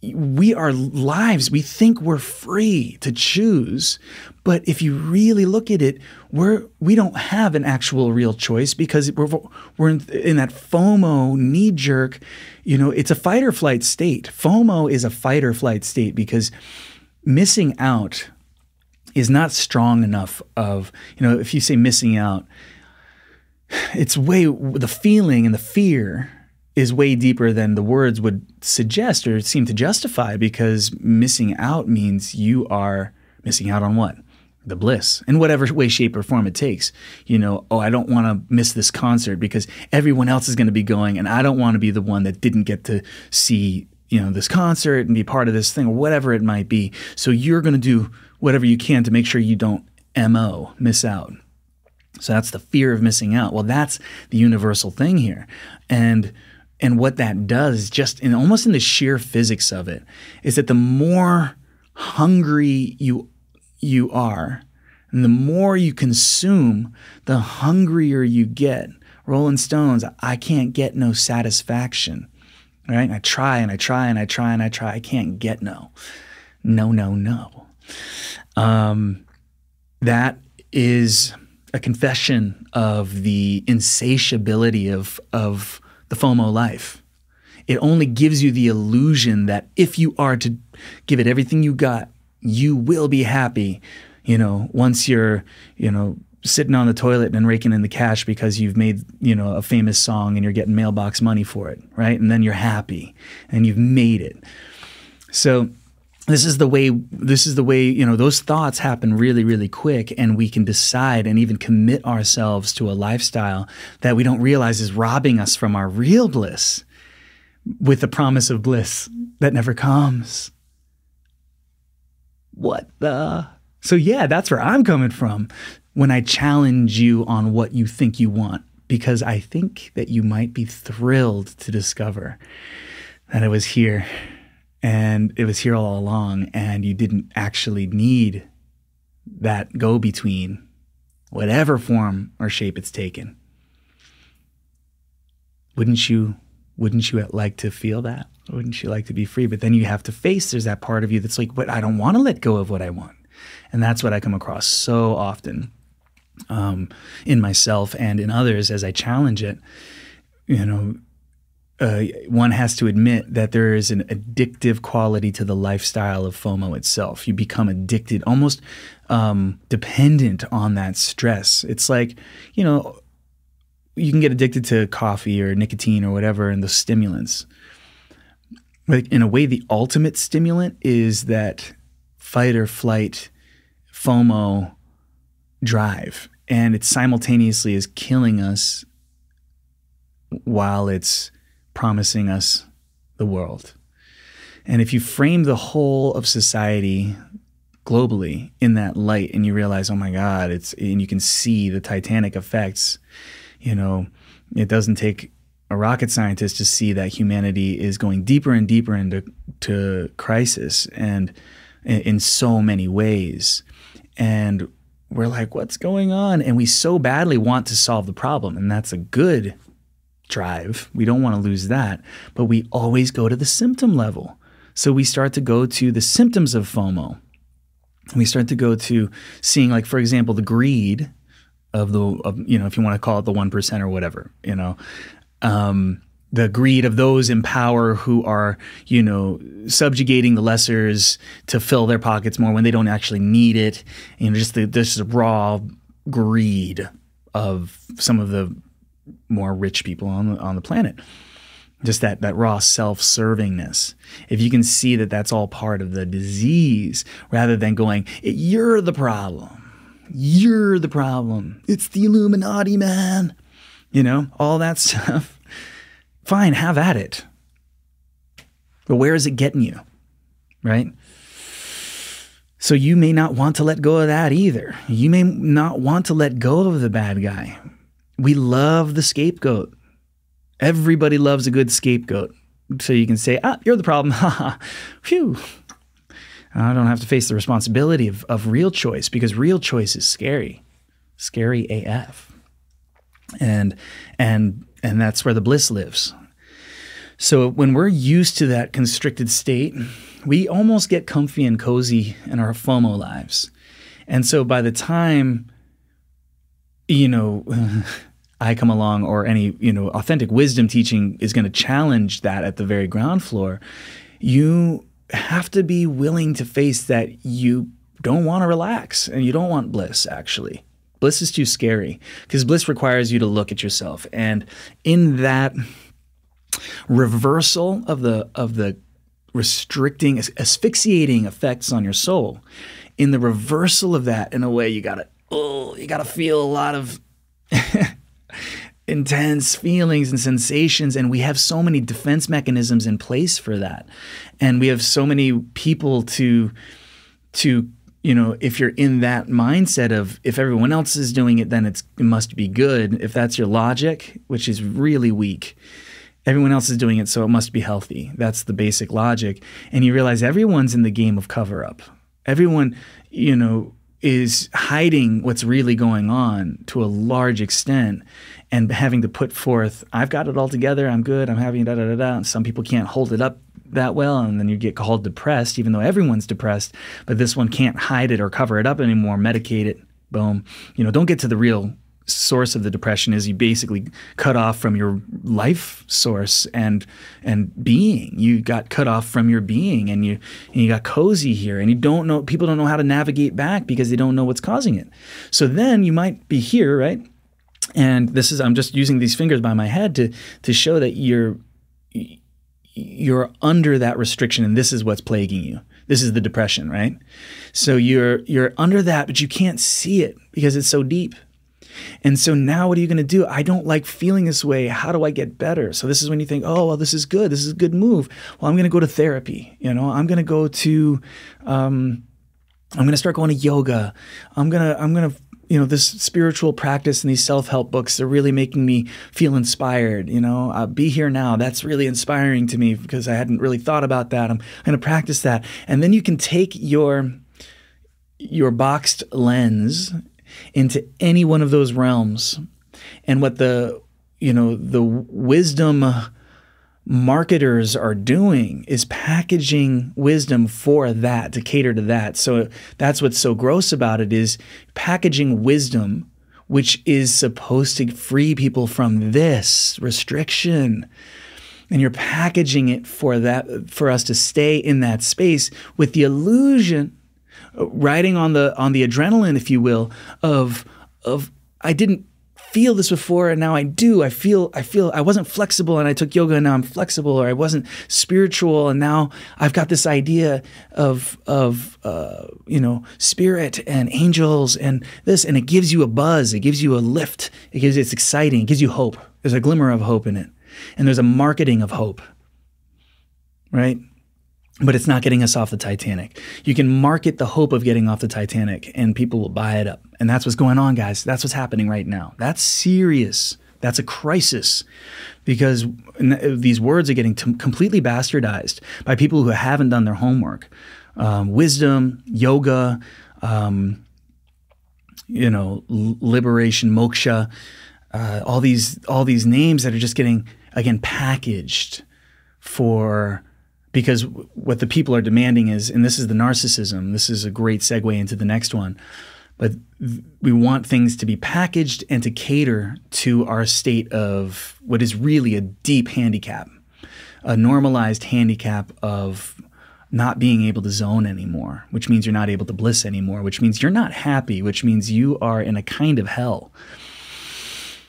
we are lives. We think we're free to choose but if you really look at it we're we don't have an actual real choice because we're we're in, in that FOMO knee jerk you know it's a fight or flight state. FOMO is a fight or flight state because missing out is not strong enough of you know if you say missing out it's way the feeling and the fear is way deeper than the words would suggest or seem to justify because missing out means you are missing out on what? The bliss in whatever way, shape, or form it takes. You know, oh, I don't want to miss this concert because everyone else is going to be going and I don't want to be the one that didn't get to see, you know, this concert and be part of this thing or whatever it might be. So you're going to do whatever you can to make sure you don't MO, miss out. So that's the fear of missing out. Well, that's the universal thing here. And and what that does, just in almost in the sheer physics of it, is that the more hungry you you are, and the more you consume, the hungrier you get. Rolling Stones, I can't get no satisfaction. Right? And I try and I try and I try and I try. I can't get no. No, no, no. Um, that is a confession of the insatiability of of the FOMO life. It only gives you the illusion that if you are to give it everything you got, you will be happy. You know, once you're, you know, sitting on the toilet and raking in the cash because you've made, you know, a famous song and you're getting mailbox money for it, right? And then you're happy and you've made it. So this is the way this is the way you know those thoughts happen really really quick and we can decide and even commit ourselves to a lifestyle that we don't realize is robbing us from our real bliss with the promise of bliss that never comes. What the? So yeah that's where i'm coming from when i challenge you on what you think you want because i think that you might be thrilled to discover that it was here and it was here all along and you didn't actually need that go between whatever form or shape it's taken. Wouldn't you wouldn't you like to feel that? Wouldn't you like to be free? But then you have to face there's that part of you that's like but i don't want to let go of what i want. And that's what i come across so often um, in myself and in others as i challenge it you know uh, one has to admit that there is an addictive quality to the lifestyle of FOMO itself. You become addicted, almost um, dependent on that stress. It's like, you know, you can get addicted to coffee or nicotine or whatever and the stimulants. Like in a way, the ultimate stimulant is that fight or flight FOMO drive. And it simultaneously is killing us while it's promising us the world. And if you frame the whole of society globally in that light and you realize, oh my God, it's and you can see the titanic effects. You know, it doesn't take a rocket scientist to see that humanity is going deeper and deeper into to crisis and in so many ways. And we're like, what's going on? And we so badly want to solve the problem. And that's a good drive. We don't want to lose that. But we always go to the symptom level. So we start to go to the symptoms of FOMO. We start to go to seeing, like, for example, the greed of the, of, you know, if you want to call it the 1% or whatever, you know, um, the greed of those in power who are, you know, subjugating the lessers to fill their pockets more when they don't actually need it. You know, just the this raw greed of some of the more rich people on the, on the planet. Just that that raw self-servingness. If you can see that that's all part of the disease, rather than going, "You're the problem," "You're the problem," "It's the Illuminati, man," you know, all that stuff Fine, have at it. But where is it getting you? Right? So you may not want to let go of that either. You may not want to let go of the bad guy. We love the scapegoat. Everybody loves a good scapegoat. So you can say, ah, you're the problem. Phew. I don't have to face the responsibility of, of real choice because real choice is scary. Scary AF. And and and that's where the bliss lives. So when we're used to that constricted state, we almost get comfy and cozy in our FOMO lives. And so by the time, you know, I come along or any, you know, authentic wisdom teaching is going to challenge that at the very ground floor, you have to be willing to face that you don't want to relax and you don't want bliss actually. Bliss is too scary because bliss requires you to look at yourself. And in that reversal of the of the restricting asphyxiating effects on your soul in the reversal of that in a way you gotta oh you gotta feel a lot of intense feelings and sensations and we have so many defense mechanisms in place for that and we have so many people to to you know if you're in that mindset of if everyone else is doing it then it must be good if that's your logic which is really weak everyone else is doing it, so it must be healthy. That's the basic logic. And you realize everyone's in the game of cover up. Everyone, you know, is hiding what's really going on to a large extent and having to put forth, I've got it all together, I'm good, I'm having da da da da. And some people can't hold it up that well, and then you get called depressed, even though everyone's depressed, but this one can't hide it or cover it up anymore, medicate it, boom. You know, don't get to the real source of the depression is you basically cut off from your life source and and being. You got cut off from your being and you and you got cozy here and you don't know people don't know how to navigate back because they don't know what's causing it. So then you might be here, right? And this is I'm just using these fingers by my head to to show that you're you're under that restriction and this is what's plaguing you. This is the depression, right? So you're you're under that but you can't see it because it's so deep and so now what are you going to do? I don't like feeling this way. How do I get better? So this is when you think, oh, well, this is good. This is a good move. Well, I'm going to go to therapy. You know, I'm going to go to, um, I'm going to start going to yoga. I'm going to, I'm going to, you know, this spiritual practice and these self-help books, they're really making me feel inspired. You know, uh, be here now. That's really inspiring to me because I hadn't really thought about that. I'm going to practice that. And then you can take your, your boxed lens into any one of those realms. And what the you know the wisdom marketers are doing is packaging wisdom for that to cater to that. So that's what's so gross about it is packaging wisdom which is supposed to free people from this restriction and you're packaging it for that for us to stay in that space with the illusion uh, riding on the on the adrenaline, if you will, of of I didn't feel this before and now I do. I feel I feel I wasn't flexible and I took yoga and now I'm flexible, or I wasn't spiritual and now I've got this idea of of uh, you know spirit and angels and this, and it gives you a buzz. It gives you a lift. It gives it's exciting. It gives you hope. There's a glimmer of hope in it, and there's a marketing of hope, right? But it's not getting us off the Titanic. You can market the hope of getting off the Titanic and people will buy it up. And that's what's going on, guys. That's what's happening right now. That's serious. That's a crisis because these words are getting t- completely bastardized by people who haven't done their homework. Um, wisdom, yoga, um, you know, liberation, moksha, uh, all these all these names that are just getting again packaged for because what the people are demanding is, and this is the narcissism. This is a great segue into the next one. But we want things to be packaged and to cater to our state of what is really a deep handicap, a normalized handicap of not being able to zone anymore, which means you're not able to bliss anymore, which means you're not happy, which means you are in a kind of hell.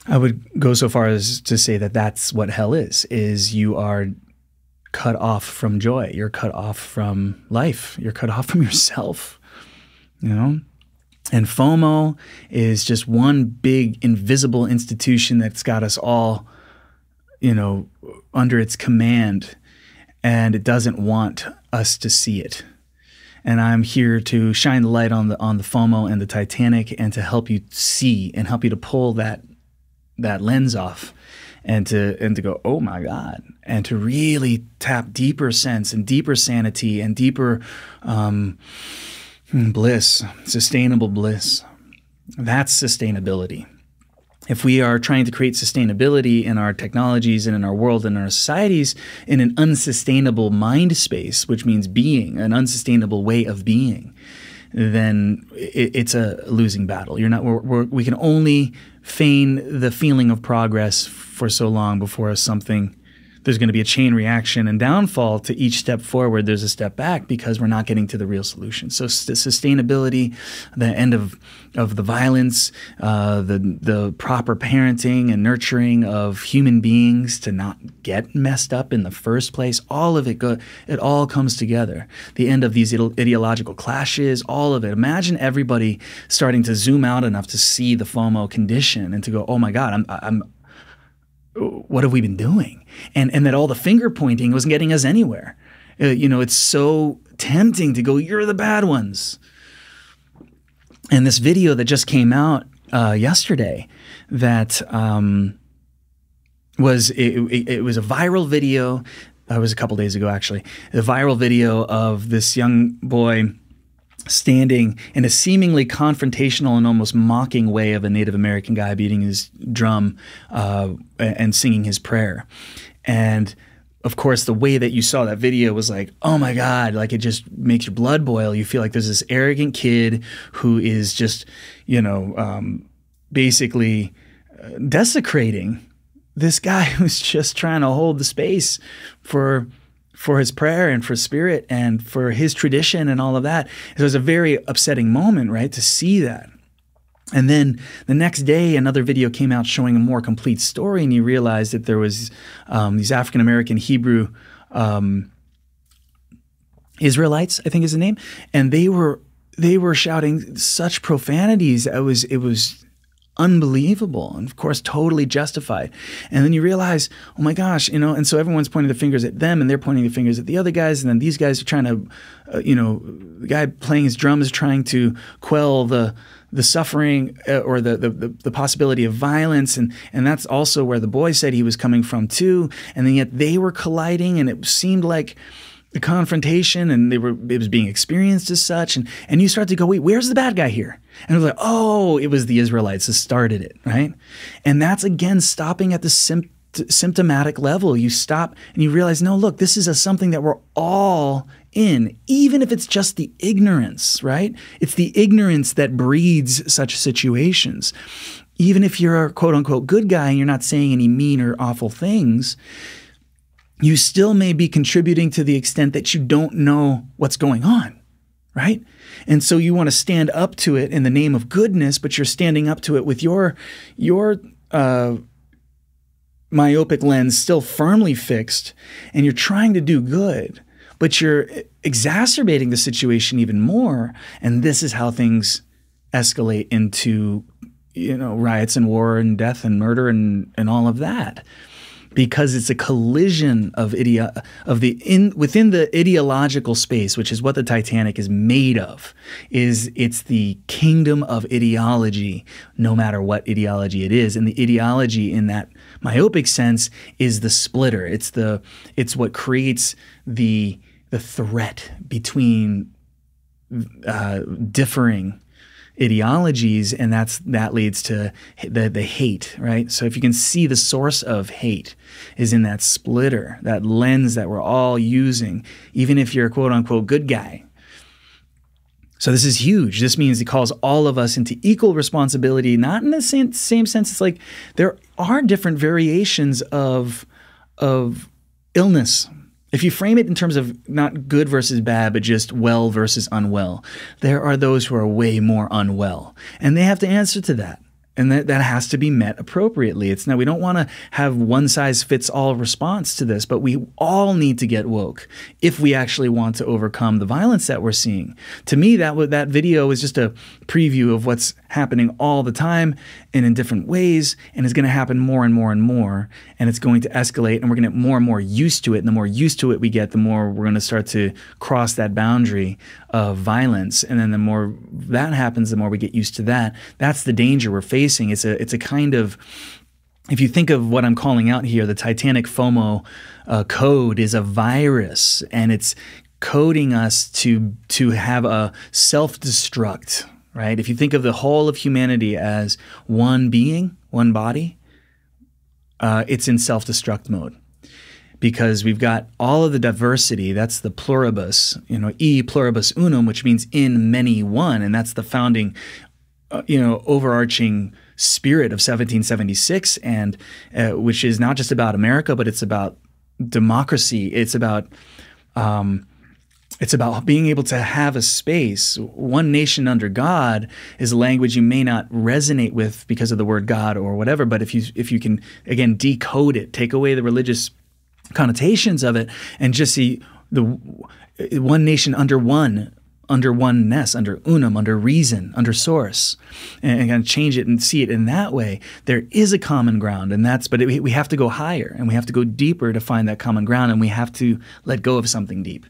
I would go so far as to say that that's what hell is is you are cut off from joy. You're cut off from life. You're cut off from yourself. You know? And FOMO is just one big invisible institution that's got us all, you know, under its command and it doesn't want us to see it. And I'm here to shine the light on the on the FOMO and the Titanic and to help you see and help you to pull that that lens off and to and to go, oh my God, and to really tap deeper sense and deeper sanity and deeper um, bliss, sustainable bliss. That's sustainability. If we are trying to create sustainability in our technologies and in our world and in our societies in an unsustainable mind space, which means being, an unsustainable way of being, then it, it's a losing battle. You're not. We're, we're, we can only feign the feeling of progress for so long before something there's going to be a chain reaction and downfall to each step forward. There's a step back because we're not getting to the real solution. So sustainability, the end of of the violence, uh, the the proper parenting and nurturing of human beings to not get messed up in the first place. All of it go, it all comes together. The end of these ideological clashes, all of it. Imagine everybody starting to zoom out enough to see the FOMO condition and to go, "Oh my God, I'm I'm what have we been doing? And and that all the finger pointing wasn't getting us anywhere. Uh, you know, it's so tempting to go, you're the bad ones. And this video that just came out uh, yesterday, that um, was it, it, it, was a viral video. That was a couple days ago, actually. A viral video of this young boy standing in a seemingly confrontational and almost mocking way of a Native American guy beating his drum uh, and singing his prayer. And of course, the way that you saw that video was like, oh my God, like it just makes your blood boil. You feel like there's this arrogant kid who is just, you know, um, basically uh, desecrating this guy who's just trying to hold the space for for his prayer and for spirit and for his tradition and all of that. It was a very upsetting moment, right, to see that. And then the next day, another video came out showing a more complete story, and you realized that there was um, these African American Hebrew um, Israelites, I think is the name, and they were they were shouting such profanities. It was it was unbelievable and of course totally justified. And then you realize oh my gosh you know and so everyone's pointing the fingers at them and they're pointing the fingers at the other guys. And then these guys are trying to uh, you know the guy playing his drums is trying to quell the the suffering uh, or the, the, the possibility of violence. And and that's also where the boy said he was coming from too. And then yet they were colliding and it seemed like the confrontation and they were it was being experienced as such. And and you start to go wait where's the bad guy here? And it was like oh it was the israelites that started it right? And that's again stopping at the symptomatic level. You stop and you realize no look this is a something that we're all in even if it's just the ignorance right? It's the ignorance that breeds such situations. Even if you're a quote unquote good guy and you're not saying any mean or awful things you still may be contributing to the extent that you don't know what's going on, right? And so you want to stand up to it in the name of goodness, but you're standing up to it with your your uh, myopic lens still firmly fixed, and you're trying to do good, but you're exacerbating the situation even more. And this is how things escalate into you know riots and war and death and murder and and all of that because it's a collision of idea of the in within the ideological space, which is what the Titanic is made of. Is it's the kingdom of ideology, no matter what ideology it is, and the ideology in that myopic sense is the splitter. It's the it's what creates the the threat between uh, differing ideologies and that's that leads to the the hate right? So if you can see the source of hate is in that splitter that lens that we're all using even if you're a quote unquote good guy. So this is huge. This means it calls all of us into equal responsibility not in the same, same sense it's like there are different variations of of illness if you frame it in terms of not good versus bad, but just well versus unwell, there are those who are way more unwell. And they have to answer to that and that, that has to be met appropriately. It's now we don't want to have one size fits all response to this, but we all need to get woke if we actually want to overcome the violence that we're seeing. To me, that that video is just a preview of what's happening all the time and in different ways, and it's going to happen more and more and more, and it's going to escalate, and we're going to get more and more used to it. And the more used to it we get, the more we're going to start to cross that boundary of violence, and then the more that happens, the more we get used to that. That's the danger we're facing. It's a it's a kind of if you think of what I'm calling out here, the Titanic FOMO uh, code is a virus, and it's coding us to to have a self destruct. Right? If you think of the whole of humanity as one being, one body, uh, it's in self destruct mode because we've got all of the diversity. That's the pluribus, you know, e pluribus unum, which means in many one, and that's the founding, uh, you know, overarching spirit of 1776, and uh, which is not just about America, but it's about democracy. It's about um, it's about being able to have a space. One nation under God is a language you may not resonate with because of the word God or whatever. But if you if you can again decode it, take away the religious connotations of it, and just see the one nation under one under oneness, under unum, under reason, under source, and, and kind of change it and see it in that way. There is a common ground, and that's but it, we have to go higher and we have to go deeper to find that common ground, and we have to let go of something deep.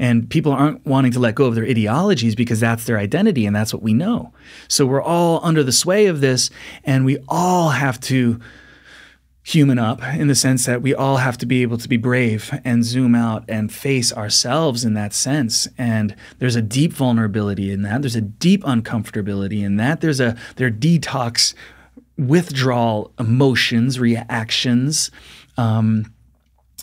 And people aren't wanting to let go of their ideologies because that's their identity and that's what we know. So we're all under the sway of this, and we all have to human up in the sense that we all have to be able to be brave and zoom out and face ourselves in that sense. And there's a deep vulnerability in that. There's a deep uncomfortability in that. There's a there detox withdrawal emotions reactions um,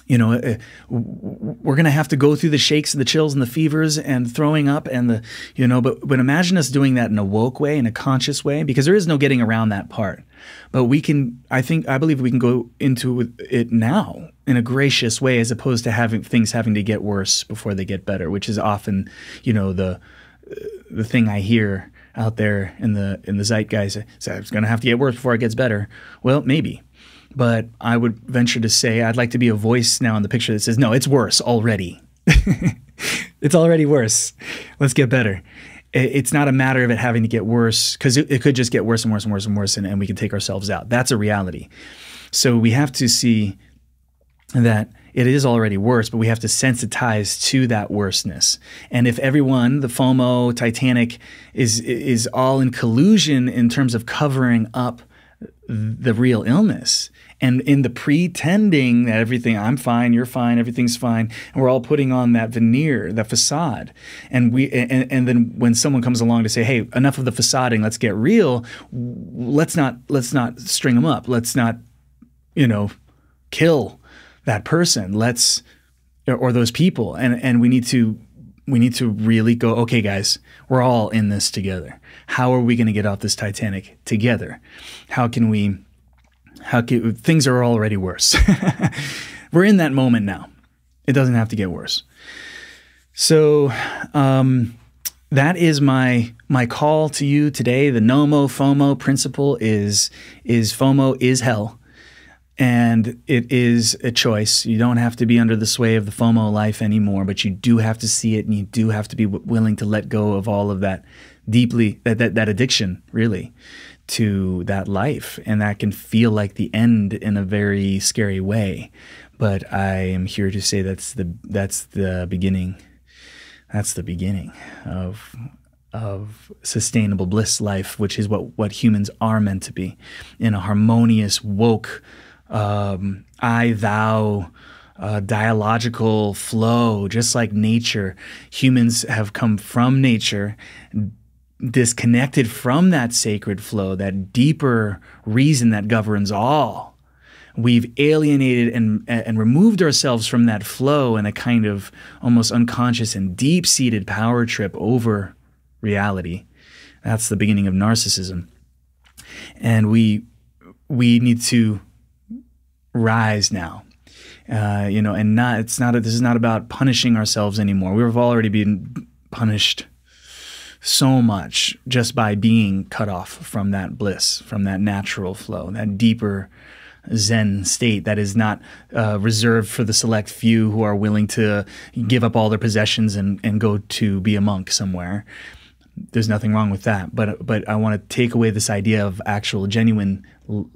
you know, uh, we're going to have to go through the shakes and the chills and the fevers and throwing up and the, you know, but, but imagine us doing that in a woke way, in a conscious way, because there is no getting around that part. But we can, I think, I believe we can go into it now in a gracious way as opposed to having things having to get worse before they get better, which is often, you know, the, the thing I hear out there in the in the zeitgeist. It's going to have to get worse before it gets better. Well, maybe, but I would venture to say I'd like to be a voice now in the picture that says, no, it's worse already. it's already worse. Let's get better. It's not a matter of it having to get worse because it, could just get worse and worse and worse and worse, and, and we can take ourselves out. That's a reality. So we have to see that it is already worse, but we have to sensitize to that worseness. And if everyone, the FOMO, Titanic, is is all in collusion in terms of covering up the real illness, and in the pretending that everything i'm fine you're fine everything's fine and we're all putting on that veneer that facade. And we and, and then when someone comes along to say hey enough of the facading let's get real let's not let's not string them up. Let's not you know kill that person. Let's or those people. And and we need to we need to really go okay guys we're all in this together. How are we going to get off this titanic together? How can we how things are already worse. We're in that moment now. It doesn't have to get worse. So um, that is my my call to you today. The NOMO FOMO principle is is FOMO is hell. And it is a choice. You don't have to be under the sway of the FOMO life anymore, but you do have to see it and you do have to be w- willing to let go of all of that deeply, that, that, that addiction, really, to that life and that can feel like the end in a very scary way but i am here to say that's the that's the beginning that's the beginning of of sustainable bliss life which is what what humans are meant to be in a harmonious woke um, i thou uh, dialogical flow, just like nature. Humans have come from nature, disconnected from that sacred flow, that deeper reason that governs all. We've alienated and, and removed ourselves from that flow in a kind of almost unconscious and deep seated power trip over reality. That's the beginning of narcissism. And we, we need to rise now uh, you know, and not it's not a, this is not about punishing ourselves anymore. We've already been punished so much just by being cut off from that bliss, from that natural flow, that deeper Zen state that is not uh, reserved for the select few who are willing to give up all their possessions and, and go to be a monk somewhere. There's nothing wrong with that, but but I want to take away this idea of actual genuine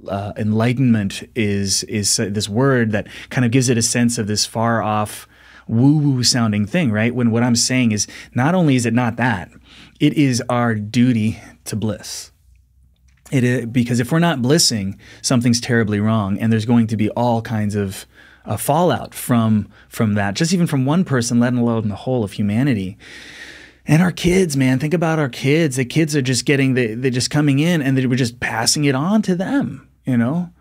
uh, enlightenment is is this word that kind of gives it a sense of this far off woo woo sounding thing, right? When what I'm saying is not only is it not that, it is our duty to bliss. It is, because if we're not blissing, something's terribly wrong, and there's going to be all kinds of uh, fallout from from that, just even from one person, let alone the whole of humanity. And our kids, man, think about our kids. The kids are just getting the, they're just coming in and they were just passing it on to them, you know?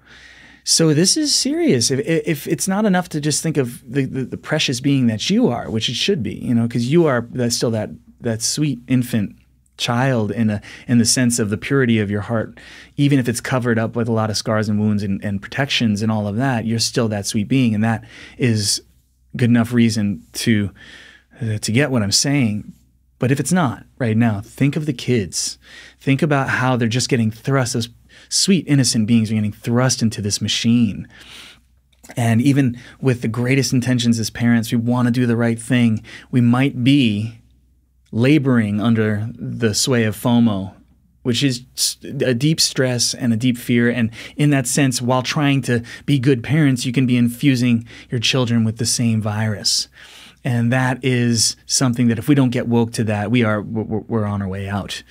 So this is serious. If, if it's not enough to just think of the, the, the precious being that you are, which it should be, you know, because you are that's still that that sweet infant child in a in the sense of the purity of your heart, even if it's covered up with a lot of scars and wounds and, and protections and all of that, you're still that sweet being, and that is good enough reason to uh, to get what I'm saying. But if it's not right now, think of the kids. Think about how they're just getting thrust, those sweet, innocent beings are getting thrust into this machine. And even with the greatest intentions as parents, we want to do the right thing. We might be laboring under the sway of FOMO, which is a deep stress and a deep fear. And in that sense, while trying to be good parents, you can be infusing your children with the same virus. And that is something that if we don't get woke to that, we are we're, on our way out.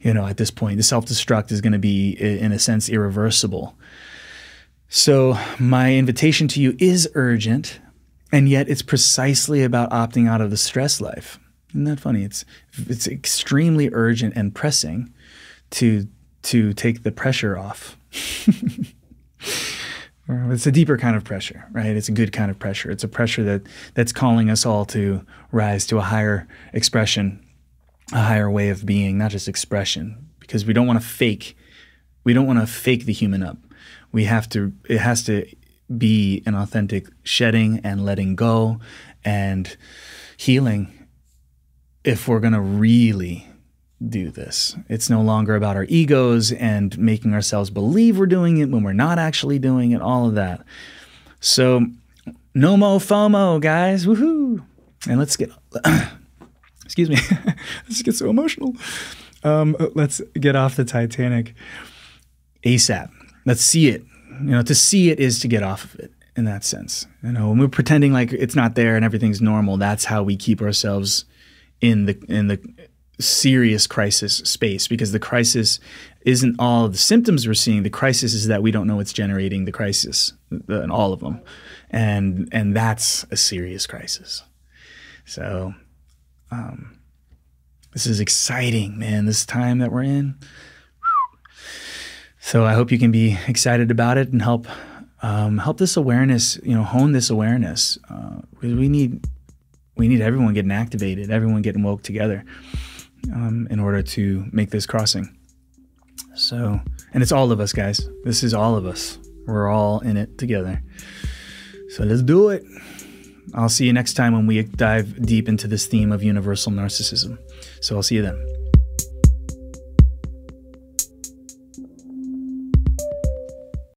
You know, at this point, the self destruct is going to be, in a sense, irreversible. So my invitation to you is urgent, and yet it's precisely about opting out of the stress life. Isn't that funny? It's it's extremely urgent and pressing to to take the pressure off. It's a deeper kind of pressure, right? It's a good kind of pressure. It's a pressure that that's calling us all to rise to a higher expression, a higher way of being, not just expression, because we don't want to fake. We don't want to fake the human up. We have to. It has to be an authentic shedding and letting go and healing if we're going to really do this. It's no longer about our egos and making ourselves believe we're doing it when we're not actually doing it, all of that. So, no mo FOMO, guys. Woohoo. And let's get, excuse me, let's get so emotional. Um, let's get off the Titanic ASAP. Let's see it. You know, to see it is to get off of it in that sense. You know, when we're pretending like it's not there and everything's normal, that's how we keep ourselves in the in the serious crisis space because the crisis isn't all the symptoms we're seeing. The crisis is that we don't know what's generating the crisis, and all of them, and and that's a serious crisis. So, um, this is exciting, man. This time that we're in. So I hope you can be excited about it and help um, help this awareness, you know, hone this awareness uh, we need we need everyone getting activated, everyone getting woke together um, in order to make this crossing. So, and it's all of us, guys. This is all of us. We're all in it together. So let's do it. I'll see you next time when we dive deep into this theme of universal narcissism. So I'll see you then.